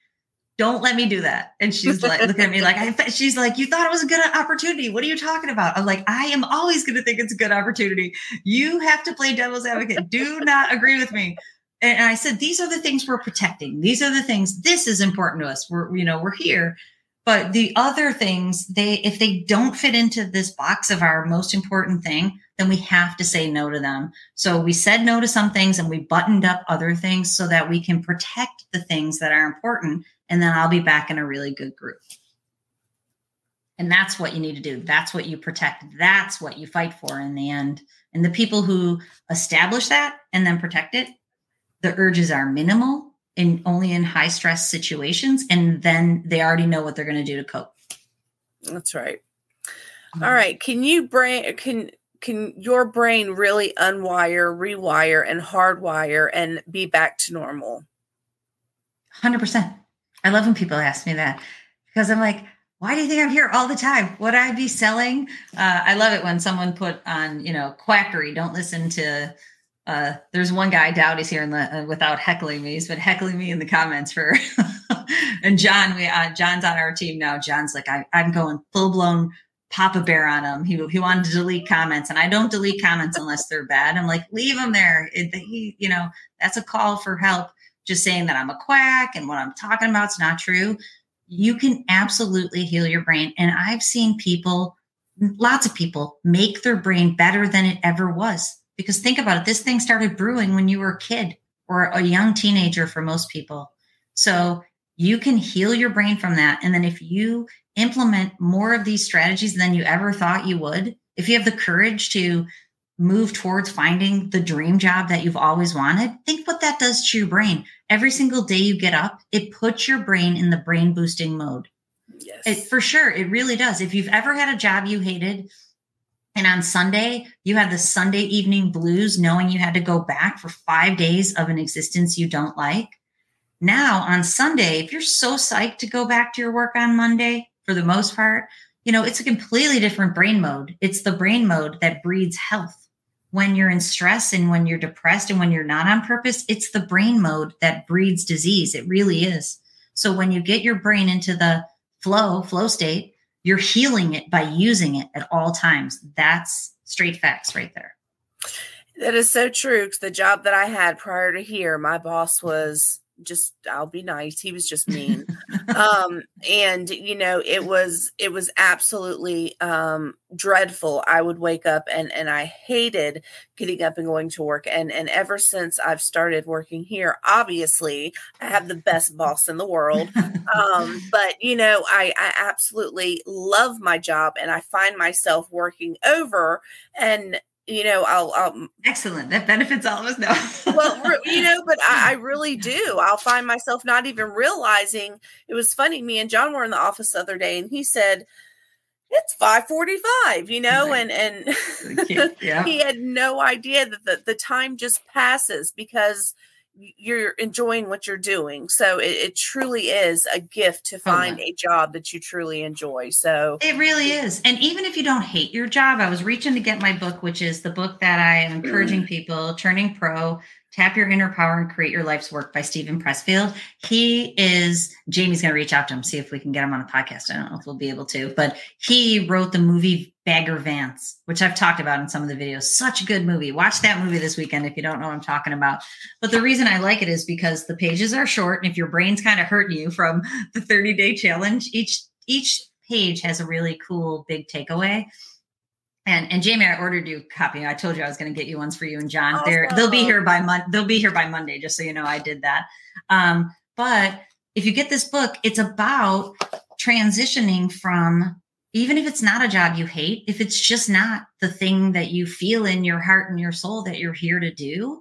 don't let me do that. And she's like, looking at me like, I, she's like, you thought it was a good opportunity. What are you talking about? I'm like, I am always going to think it's a good opportunity. You have to play devil's advocate. Do not agree with me. And I said, these are the things we're protecting. These are the things, this is important to us. We're, you know, we're here. But the other things, they, if they don't fit into this box of our most important thing, then we have to say no to them. So we said no to some things and we buttoned up other things so that we can protect the things that are important and then I'll be back in a really good group. And that's what you need to do. That's what you protect. That's what you fight for in the end. And the people who establish that and then protect it, the urges are minimal and only in high stress situations. And then they already know what they're going to do to cope. That's right. All mm-hmm. right. Can you brain can can your brain really unwire, rewire, and hardwire and be back to normal? Hundred percent. I love when people ask me that because I'm like, why do you think I'm here all the time? Would I be selling? Uh, I love it when someone put on, you know, quackery. Don't listen to. Uh, there's one guy, Dowdy's here in the, uh, without heckling me. He's been heckling me in the comments for. and John, we uh, John's on our team now. John's like, I, I'm going full blown Papa Bear on him. He he wanted to delete comments, and I don't delete comments unless they're bad. I'm like, leave them there. It, he, you know, that's a call for help just saying that I'm a quack and what I'm talking about is not true. You can absolutely heal your brain. And I've seen people, lots of people, make their brain better than it ever was. Because think about it, this thing started brewing when you were a kid or a young teenager for most people. So you can heal your brain from that. And then if you implement more of these strategies than you ever thought you would, if you have the courage to move towards finding the dream job that you've always wanted, think what that does to your brain. Every single day you get up, it puts your brain in the brain boosting mode. Yes. It, for sure, it really does. If you've ever had a job you hated, and on Sunday, you had the Sunday evening blues, knowing you had to go back for five days of an existence you don't like. Now, on Sunday, if you're so psyched to go back to your work on Monday, for the most part, you know, it's a completely different brain mode. It's the brain mode that breeds health when you're in stress and when you're depressed and when you're not on purpose, it's the brain mode that breeds disease. It really is. So when you get your brain into the flow, flow state, you're healing it by using it at all times. That's straight facts right there. That is so true. The job that I had prior to here, my boss was just I'll be nice. He was just mean. um and you know, it was it was absolutely um dreadful. I would wake up and and I hated getting up and going to work and and ever since I've started working here, obviously, I have the best boss in the world. um but you know, I I absolutely love my job and I find myself working over and you know, I'll, I'll excellent. That benefits all of us. No, well, you know, but I, I, really do. I'll find myself not even realizing. It was funny. Me and John were in the office the other day, and he said, "It's five forty-five, You know, right. and and yeah. he had no idea that the, the time just passes because you're enjoying what you're doing. So it, it truly is a gift to find oh, a job that you truly enjoy. So it really is. And even if you don't hate your job, I was reaching to get my book, which is the book that I am encouraging mm. people, Turning Pro, Tap Your Inner Power and Create Your Life's Work by Steven Pressfield. He is, Jamie's going to reach out to him, see if we can get him on the podcast. I don't know if we'll be able to, but he wrote the movie Bagger Vance, which I've talked about in some of the videos. Such a good movie. Watch that movie this weekend if you don't know what I'm talking about. But the reason I like it is because the pages are short. And if your brain's kind of hurting you from the 30 day challenge, each, each page has a really cool big takeaway. And and Jamie, I ordered you a copy. I told you I was going to get you ones for you and John. Awesome. They're they'll be here by month. They'll be here by Monday, just so you know. I did that. Um, but if you get this book, it's about transitioning from even if it's not a job you hate, if it's just not the thing that you feel in your heart and your soul that you're here to do.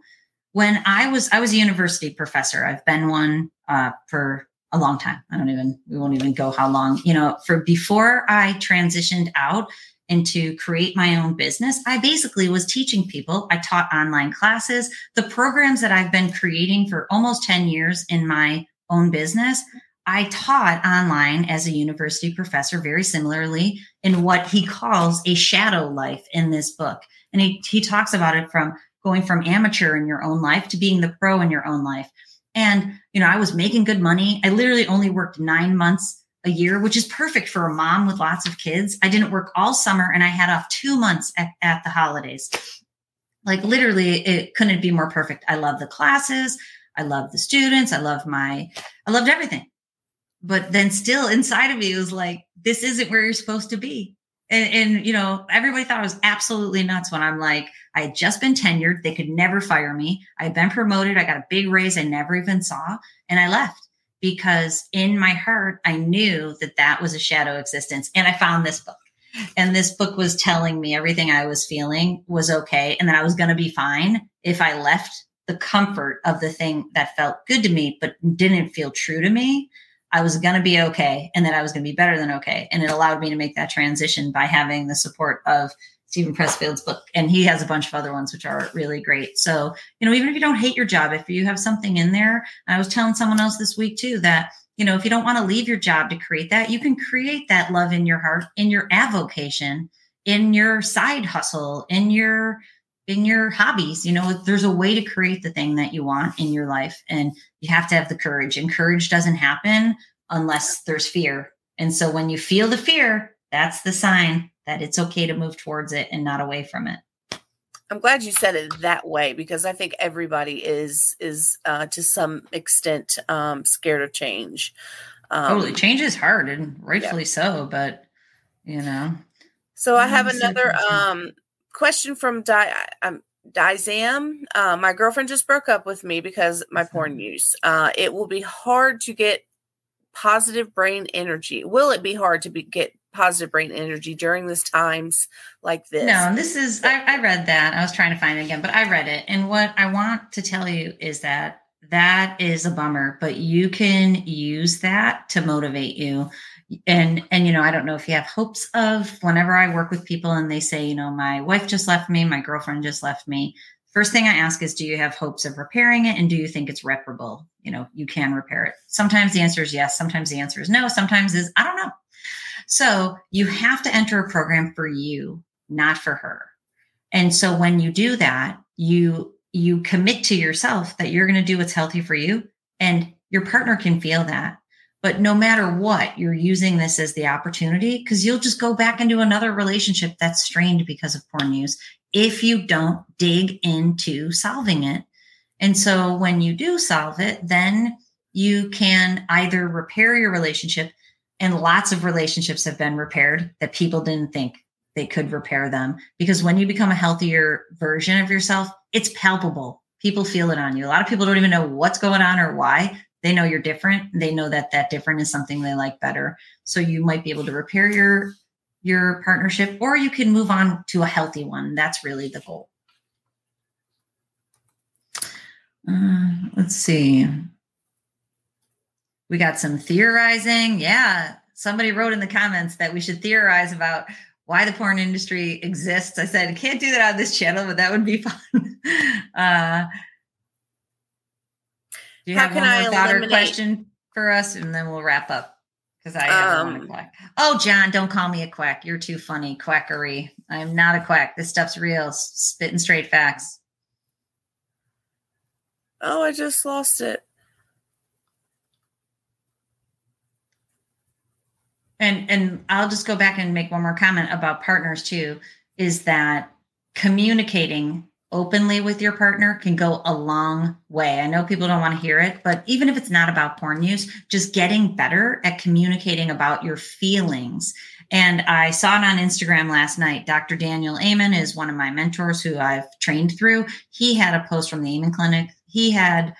When I was I was a university professor. I've been one uh, for a long time. I don't even we won't even go how long. You know, for before I transitioned out and to create my own business, I basically was teaching people. I taught online classes. The programs that I've been creating for almost 10 years in my own business, I taught online as a university professor very similarly in what he calls a shadow life in this book. And he, he talks about it from going from amateur in your own life to being the pro in your own life. And, you know, I was making good money. I literally only worked nine months a year, which is perfect for a mom with lots of kids. I didn't work all summer and I had off two months at, at the holidays. Like literally, it couldn't be more perfect. I love the classes. I love the students. I love my, I loved everything. But then still inside of me was like, this isn't where you're supposed to be. And, and, you know, everybody thought I was absolutely nuts when I'm like, I had just been tenured. They could never fire me. I had been promoted. I got a big raise I never even saw. And I left because in my heart, I knew that that was a shadow existence. And I found this book. And this book was telling me everything I was feeling was okay and that I was going to be fine if I left the comfort of the thing that felt good to me, but didn't feel true to me. I was going to be okay and that I was going to be better than okay. And it allowed me to make that transition by having the support of Steven Pressfield's book, and he has a bunch of other ones which are really great. So, you know, even if you don't hate your job, if you have something in there, I was telling someone else this week too that, you know, if you don't want to leave your job to create that, you can create that love in your heart, in your avocation, in your side hustle, in your in your hobbies. You know, there's a way to create the thing that you want in your life, and you have to have the courage. And courage doesn't happen unless there's fear. And so when you feel the fear, that's the sign that it's okay to move towards it and not away from it. I'm glad you said it that way because I think everybody is is uh, to some extent um, scared of change. Um, totally, change is hard and rightfully yeah. so, but you know. So I have another um, question from Di. Um, Dizam, uh, my girlfriend just broke up with me because my porn use. Uh, it will be hard to get positive brain energy. Will it be hard to be, get positive brain energy during these times like this. No, this is, I, I, read that. I was trying to find it again, but I read it. And what I want to tell you is that that is a bummer, but you can use that to motivate you. And, and, you know, I don't know if you have hopes of whenever I work with people and they say, you know, my wife just left me, my girlfriend just left me. First thing I ask is, do you have hopes of repairing it? And do you think it's reparable? You know, you can repair it. Sometimes the answer is yes. Sometimes the answer is no. Sometimes is, I don't know so you have to enter a program for you, not for her. And so when you do that, you you commit to yourself that you're going to do what's healthy for you and your partner can feel that. But no matter what, you're using this as the opportunity because you'll just go back into another relationship that's strained because of porn use if you don't dig into solving it. And so when you do solve it, then you can either repair your relationship, and lots of relationships have been repaired that people didn't think they could repair them. Because when you become a healthier version of yourself, it's palpable. People feel it on you. A lot of people don't even know what's going on or why. They know you're different. They know that that different is something they like better. So you might be able to repair your your partnership or you can move on to a healthy one. That's really the goal. Uh, let's see. We got some theorizing. Yeah. Somebody wrote in the comments that we should theorize about why the porn industry exists. I said, can't do that on this channel, but that would be fun. Uh, do you How have one more thought or question for us? And then we'll wrap up because I um, want to quack. Oh, John, don't call me a quack. You're too funny. Quackery. I'm not a quack. This stuff's real. Spitting straight facts. Oh, I just lost it. And and I'll just go back and make one more comment about partners too is that communicating openly with your partner can go a long way. I know people don't want to hear it, but even if it's not about porn use, just getting better at communicating about your feelings. And I saw it on Instagram last night. Dr. Daniel Amen is one of my mentors who I've trained through. He had a post from the Amen Clinic. He had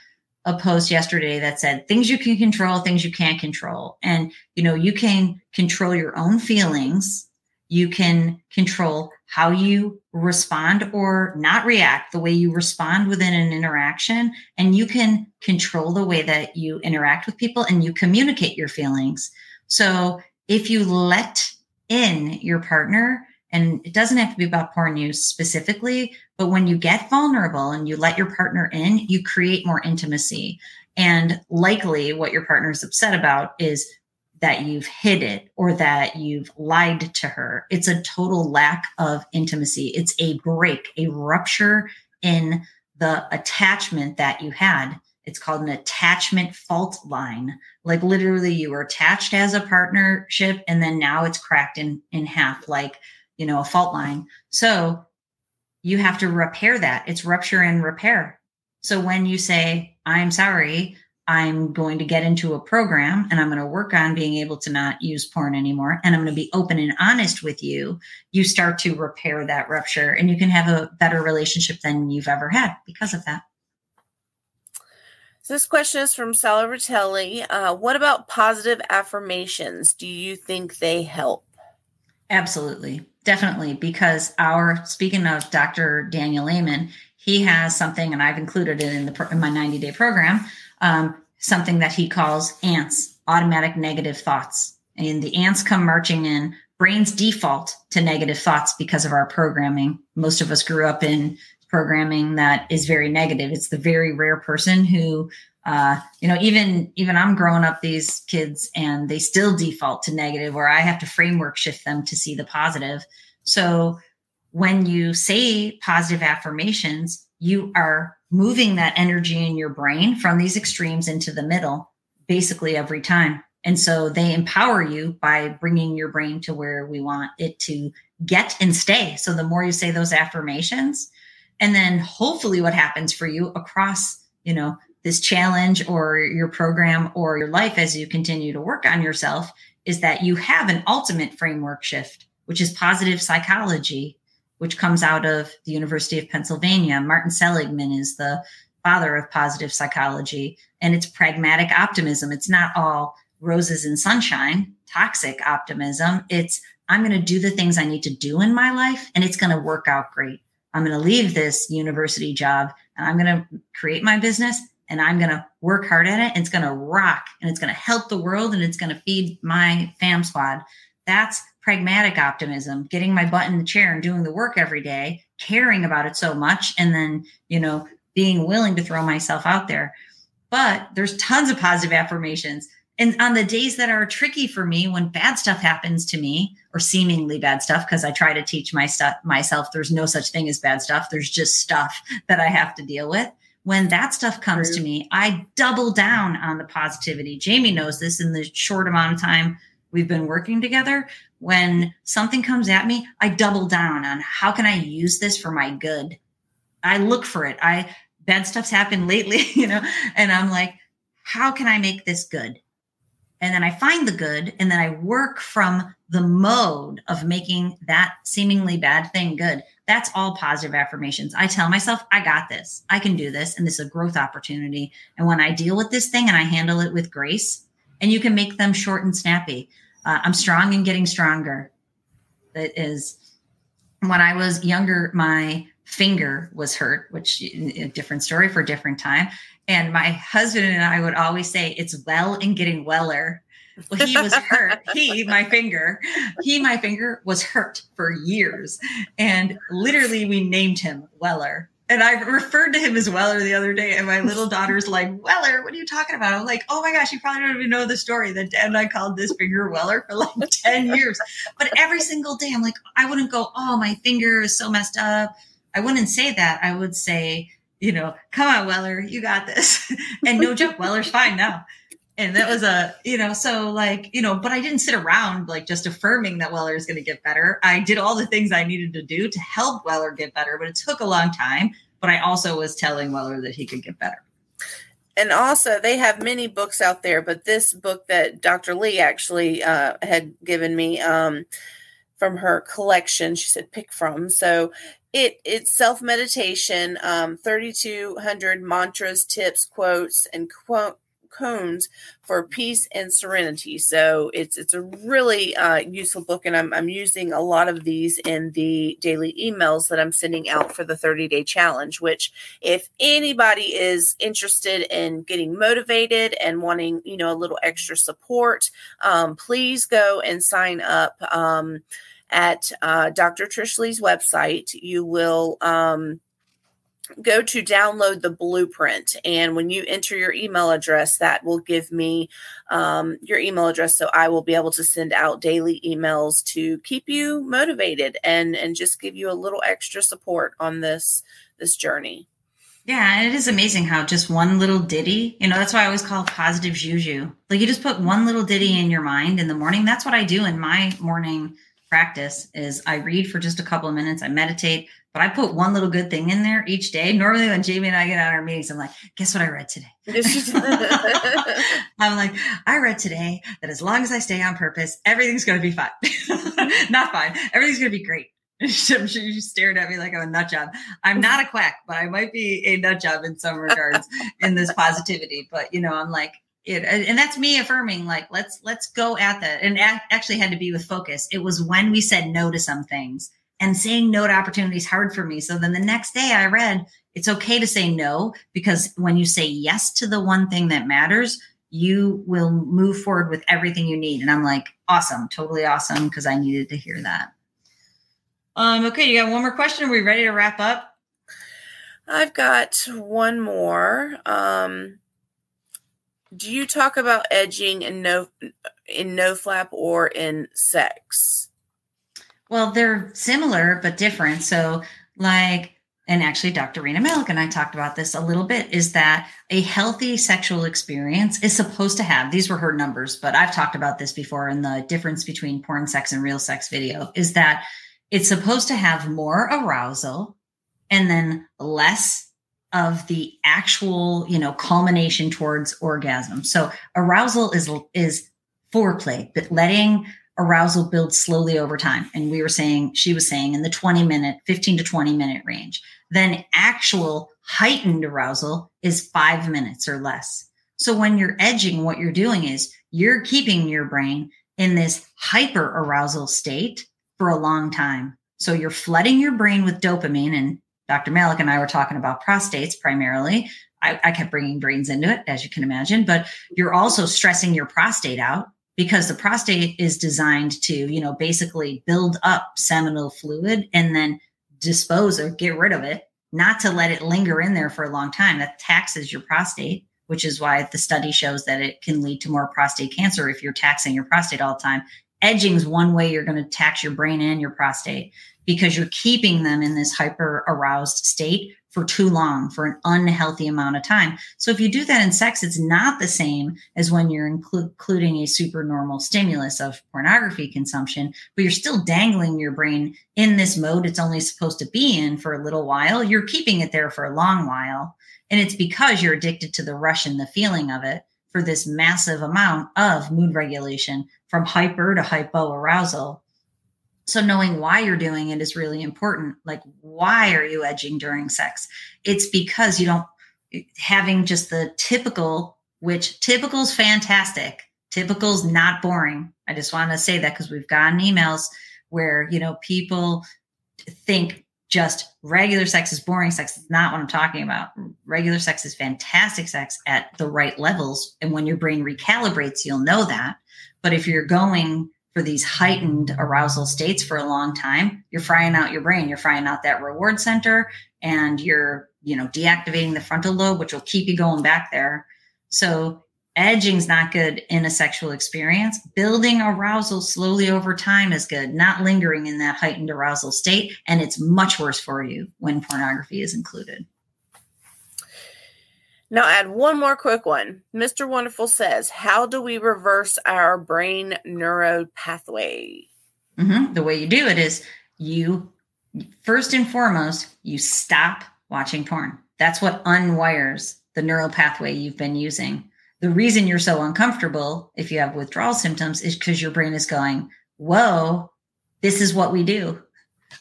a post yesterday that said things you can control, things you can't control. And, you know, you can control your own feelings. You can control how you respond or not react, the way you respond within an interaction. And you can control the way that you interact with people and you communicate your feelings. So if you let in your partner, and it doesn't have to be about porn use specifically, but when you get vulnerable and you let your partner in, you create more intimacy. And likely what your partner is upset about is that you've hid it or that you've lied to her. It's a total lack of intimacy. It's a break, a rupture in the attachment that you had. It's called an attachment fault line. Like literally you were attached as a partnership and then now it's cracked in in half like you know, a fault line. So you have to repair that. It's rupture and repair. So when you say, I'm sorry, I'm going to get into a program and I'm going to work on being able to not use porn anymore. And I'm going to be open and honest with you. You start to repair that rupture and you can have a better relationship than you've ever had because of that. So this question is from Sally Ratelli. Uh, what about positive affirmations? Do you think they help? Absolutely definitely because our speaking of dr daniel amen he has something and i've included it in the in my 90 day program um, something that he calls ants automatic negative thoughts. And the ants come marching in brains default to negative thoughts because of our programming. Most of us grew up in programming that is very negative. It's the very rare person who uh, you know, even even I'm growing up these kids and they still default to negative, where I have to framework shift them to see the positive. So when you say positive affirmations, you are moving that energy in your brain from these extremes into the middle basically every time. And so they empower you by bringing your brain to where we want it to get and stay. So the more you say those affirmations, and then hopefully what happens for you across, you know, this challenge or your program or your life as you continue to work on yourself is that you have an ultimate framework shift, which is positive psychology, which comes out of the University of Pennsylvania. Martin Seligman is the father of positive psychology, and it's pragmatic optimism. It's not all roses and sunshine, toxic optimism. It's I'm going to do the things I need to do in my life, and it's going to work out great. I'm going to leave this university job and I'm going to create my business and I'm going to work hard at it. And it's going to rock and it's going to help the world and it's going to feed my fam squad. That's pragmatic optimism, getting my butt in the chair and doing the work every day, caring about it so much, and then, you know, being willing to throw myself out there. But there's tons of positive affirmations. And on the days that are tricky for me, when bad stuff happens to me, or seemingly bad stuff, because I try to teach my stuff myself, there's no such thing as bad stuff. There's just stuff that I have to deal with when that stuff comes to me, I double down on the positivity. Jamie knows this in the short amount of time we've been working together. When something comes at me, I double down on how can I use this for my good? I look for it. I bad stuff's happened lately, you know, and I'm like, how can I make this good? And then I find the good, and then I work from the mode of making that seemingly bad thing good. That's all positive affirmations. I tell myself, I got this. I can do this. And this is a growth opportunity. And when I deal with this thing and I handle it with grace, and you can make them short and snappy. Uh, I'm strong and getting stronger. That is when I was younger, my finger was hurt, which a different story for a different time. And my husband and I would always say, it's well and getting weller. Well, he was hurt. he, my finger, he, my finger was hurt for years. And literally, we named him Weller. And I referred to him as Weller the other day. And my little daughter's like, Weller, what are you talking about? I'm like, oh my gosh, you probably don't even know the story that dad and I called this finger Weller for like 10 years. But every single day, I'm like, I wouldn't go, oh, my finger is so messed up. I wouldn't say that. I would say, you know, come on, Weller, you got this. and no joke, Weller's fine now and that was a you know so like you know but i didn't sit around like just affirming that weller is going to get better. I did all the things i needed to do to help weller get better but it took a long time. But i also was telling weller that he could get better. And also they have many books out there but this book that dr leigh actually uh, had given me um, from her collection she said pick from. So it it's self meditation um, 3200 mantras tips quotes and quote cones for peace and serenity. So it's it's a really uh, useful book, and I'm I'm using a lot of these in the daily emails that I'm sending out for the 30 day challenge. Which, if anybody is interested in getting motivated and wanting you know a little extra support, um, please go and sign up. Um, at uh, Dr. Trish Leigh's website, you will um, go to download the blueprint. And when you enter your email address that will give me um, your email address. So i will be able to send out daily emails to keep you motivated and and just give you a little extra support on this this journey. Yeah, it is amazing how just one little ditty, you know, that's why I always call positive juju. Like you just put one little ditty in your mind in the morning. That's what I do in my morning practice is I read for just a couple of minutes, I meditate, but I put one little good thing in there each day. Normally, when Jamie and I get out our meetings, I'm like, guess what I read today? I'm like, I read today that as long as I stay on purpose, everything's going to be fine. not fine. Everything's going to be great. I'm sure you stared at me like I'm a nut job. I'm not a quack, but I might be a nut job in some regards in this positivity. But you know, I'm like, it, and that's me affirming like let's let's go at that and actually had to be with focus it was when we said no to some things and saying no to opportunities hard for me. So then the next day I read, it's okay to say no because when you say yes to the one thing that matters, you will move forward with everything you need. And I'm like, awesome, totally awesome, because I needed to hear that. Um, okay, you got one more question. Are we ready to wrap up? I've got one more. Um, do you talk about edging in no in no fap or in sex? Well, they're similar but different. So, like, and actually, Dr. Rena Malik and I talked about this a little bit is that a healthy sexual experience is supposed to have these were her numbers, but I've talked about this before in the difference between porn sex and real sex video is that it's supposed to have more arousal and then less of the actual, you know, culmination towards orgasm. So arousal is is foreplay, but letting arousal builds slowly over time. And we were saying, she was saying in the 20 minute, 15 to 20 minute range. Then actual heightened arousal is five minutes or less. So when you're edging, what you're doing is you're keeping your brain in this hyper arousal state for a long time. So you're flooding your brain with dopamine. And Dr. Malik and I were talking about prostates primarily. I, I kept bringing brains into it, as you can imagine, but you're also stressing your prostate out because the prostate is designed to, you know, basically build up seminal fluid and then dispose or get rid of it, not to let it linger in there for a long time. That taxes your prostate, which is why the study shows that it can lead to more prostate cancer if you're taxing your prostate all the time. Edging is one way you're going to tax your brain and your prostate because you're keeping them in this hyper aroused state for too long, for an unhealthy amount of time. So if you do that in sex, it's not the same as when you're inclu- including a super normal stimulus of pornography consumption, but you're still dangling your brain in this mode it's only supposed to be in for a little while. You're keeping it there for a long while. And it's because you're addicted to the rush and the feeling of it for this massive amount of mood regulation from hyper to hypo arousal. So knowing why you're doing it is really important. Like, why are you edging during sex? It's because you don't having just the typical, which typical's fantastic. Typical's not boring. I just want to say that because we've gotten emails where, you know, people think just regular sex is boring sex. It's not what I'm talking about. Regular sex is fantastic sex at the right levels. And when your brain recalibrates, you'll know that. But if you're going for these heightened arousal states for a long time, you're frying out your brain. You're frying out that reward center and you're, you know, deactivating the frontal lobe, which will keep you going back there. So edging's not good in a sexual experience. Building arousal slowly over time is good, not lingering in that heightened arousal state. And it's much worse for you when pornography is included. Now, add one more quick one. Mr. Wonderful says, How do we reverse our brain neuro pathway? Mm-hmm. The way you do it is you, first and foremost, you stop watching porn. That's what unwires the neural pathway you've been using. The reason you're so uncomfortable if you have withdrawal symptoms is because your brain is going, Whoa, this is what we do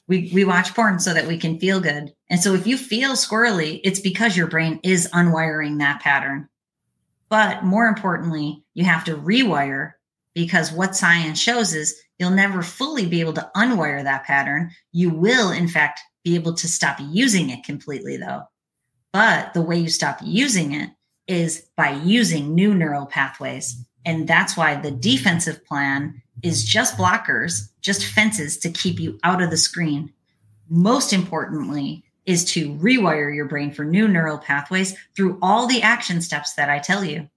we we watch porn so that we can feel good. And so if you feel squirrely, it's because your brain is unwiring that pattern. But more importantly, you have to rewire because what science shows is you'll never fully be able to unwire that pattern. You will in fact be able to stop using it completely though. But the way you stop using it is by using new neural pathways. And that's why the defensive plan is just blockers, just fences to keep you out of the screen. Most importantly, is to rewire your brain for new neural pathways through all the action steps that I tell you.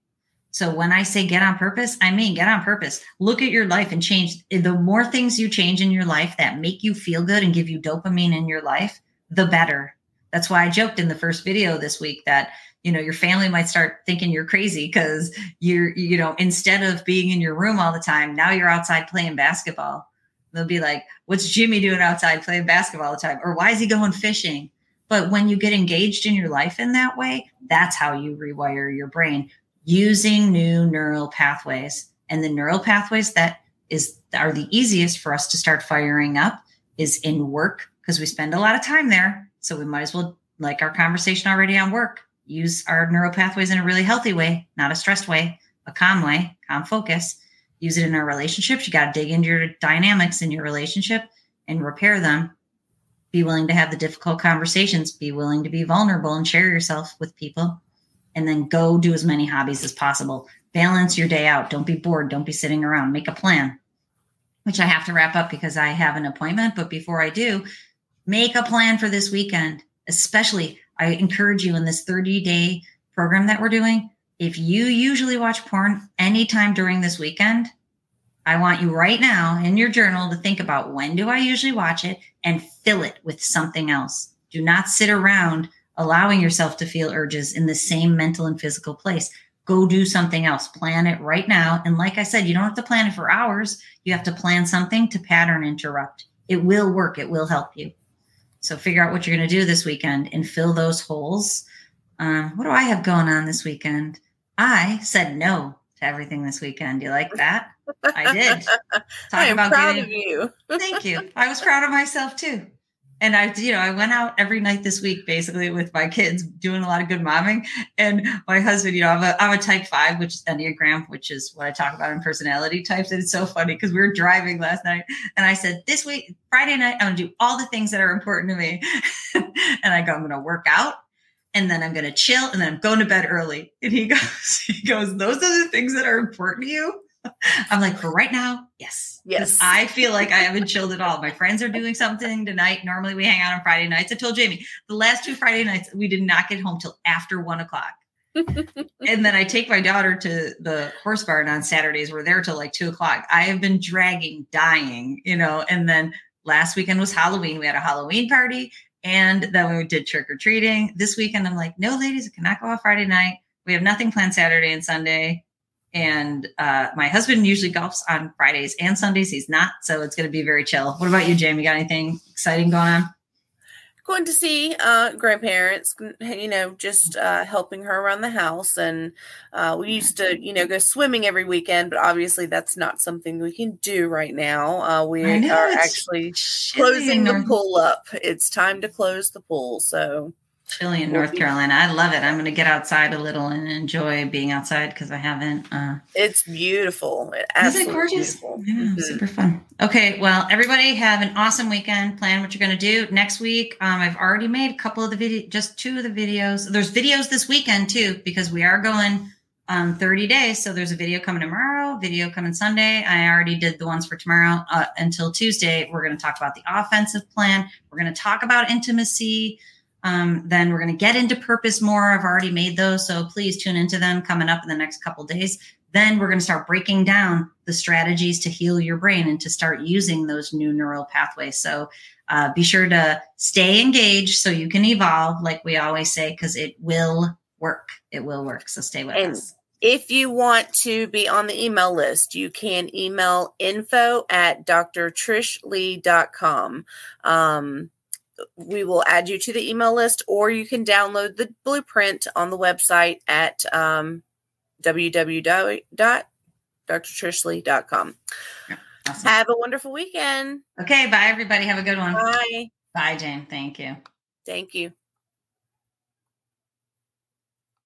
So when I say get on purpose, I mean get on purpose. Look at your life and change. The more things you change in your life that make you feel good and give you dopamine in your life, the better. That's why I joked in the first video this week that you know your family might start thinking you're crazy because you're you know instead of being in your room all the time now you're outside playing basketball. They'll be like what's jimmy doing outside playing basketball all the time? Or why is he going fishing? But when you get engaged in your life in that way that's how you rewire your brain using new neural pathways. And the neural pathways that is are the easiest for us to start firing up is in work because we spend a lot of time there. So we might as well like our conversation already on work use our neural pathways in a really healthy way, not a stressed way, a calm way, calm focus. Use it in our relationships. You got to dig into your dynamics in your relationship and repair them. Be willing to have the difficult conversations. Be willing to be vulnerable and share yourself with people. And then go do as many hobbies as possible. Balance your day out. Don't be bored. Don't be sitting around. Make a plan, which I have to wrap up because I have an appointment. But before I do, make a plan for this weekend, especially I encourage you in this 30 day program that we're doing. If you usually watch porn anytime during this weekend, I want you right now in your journal to think about when do I usually watch it and fill it with something else. Do not sit around allowing yourself to feel urges in the same mental and physical place. Go do something else. Plan it right now. And like I said, you don't have to plan it for hours. You have to plan something to pattern interrupt. It will work. It will help you. So figure out what you're going to do this weekend and fill those holes. Um, what do I have going on this weekend? I said no to everything this weekend. You like that? I did. Talk I am about proud getting, of you. thank you. I was proud of myself too and I, you know, I went out every night this week basically with my kids doing a lot of good momming. And my husband, you know, I'm a, I'm a type five, which is Enneagram, which is what I talk about in personality types. And it's so funny because we were driving last night and I said, this week, Friday night, I'm going to do all the things that are important to me. and I go, I'm going to work out and then I'm going to chill and then I'm going to bed early. And he goes, he goes, those are the things that are important to you. I'm like, for right now, yes. Yes. I feel like I haven't chilled at all. My friends are doing something tonight. Normally we hang out on Friday nights. I told Jamie the last two Friday nights, we did not get home till after one o'clock. and then I take my daughter to the horse barn on Saturdays. We're there till like two o'clock. I have been dragging, dying, you know. And then last weekend was Halloween. We had a Halloween party, and then we did trick or treating. This weekend, I'm like, no, ladies, I cannot go out Friday night. We have nothing planned Saturday and Sunday. And uh, my husband usually golfs on Fridays and Sundays. He's not, so it's going to be very chill. What about you, Jamie? Got anything exciting going on? going to see uh, grandparents, you know, just uh, helping her around the house. And uh, we used to, you know, go swimming every weekend, but obviously that's not something we can do right now. Uh, we know, are actually closing the pool up. It's time to close the pool. So chilly in North Carolina. I love it. I'm going to get outside a little and enjoy being outside because I haven't. Uh, it's beautiful. It Is it gorgeous? Yeah, super fun. Okay, well, everybody have an awesome weekend. Plan what you're going to do next week. Um, I've already made a couple of the video, just two of the videos. There's videos this weekend too because we are going um 30 days. So there's a video coming tomorrow, video coming Sunday. I already did the ones for tomorrow uh, until Tuesday. We're going to talk about the offensive plan. We're going to talk about intimacy. Um, then we're going to get into purpose more. I've already made those, so please tune into them coming up in the next couple days then we're going to start breaking down the strategies to heal your brain and to start using those new neural pathways. So uh, be sure to stay engaged so you can evolve, like we always say, because it will work. It will work. So stay with And- us. If you want to be on the email list, you can email info at drtrishleigh.com. Um, we will add you to the email list, or you can download the blueprint on the website at um, www.drtrishleigh.com. Awesome. Have a wonderful weekend. Okay. Bye, everybody. Have a good one. Bye. Bye, Jane. Thank you. Thank you.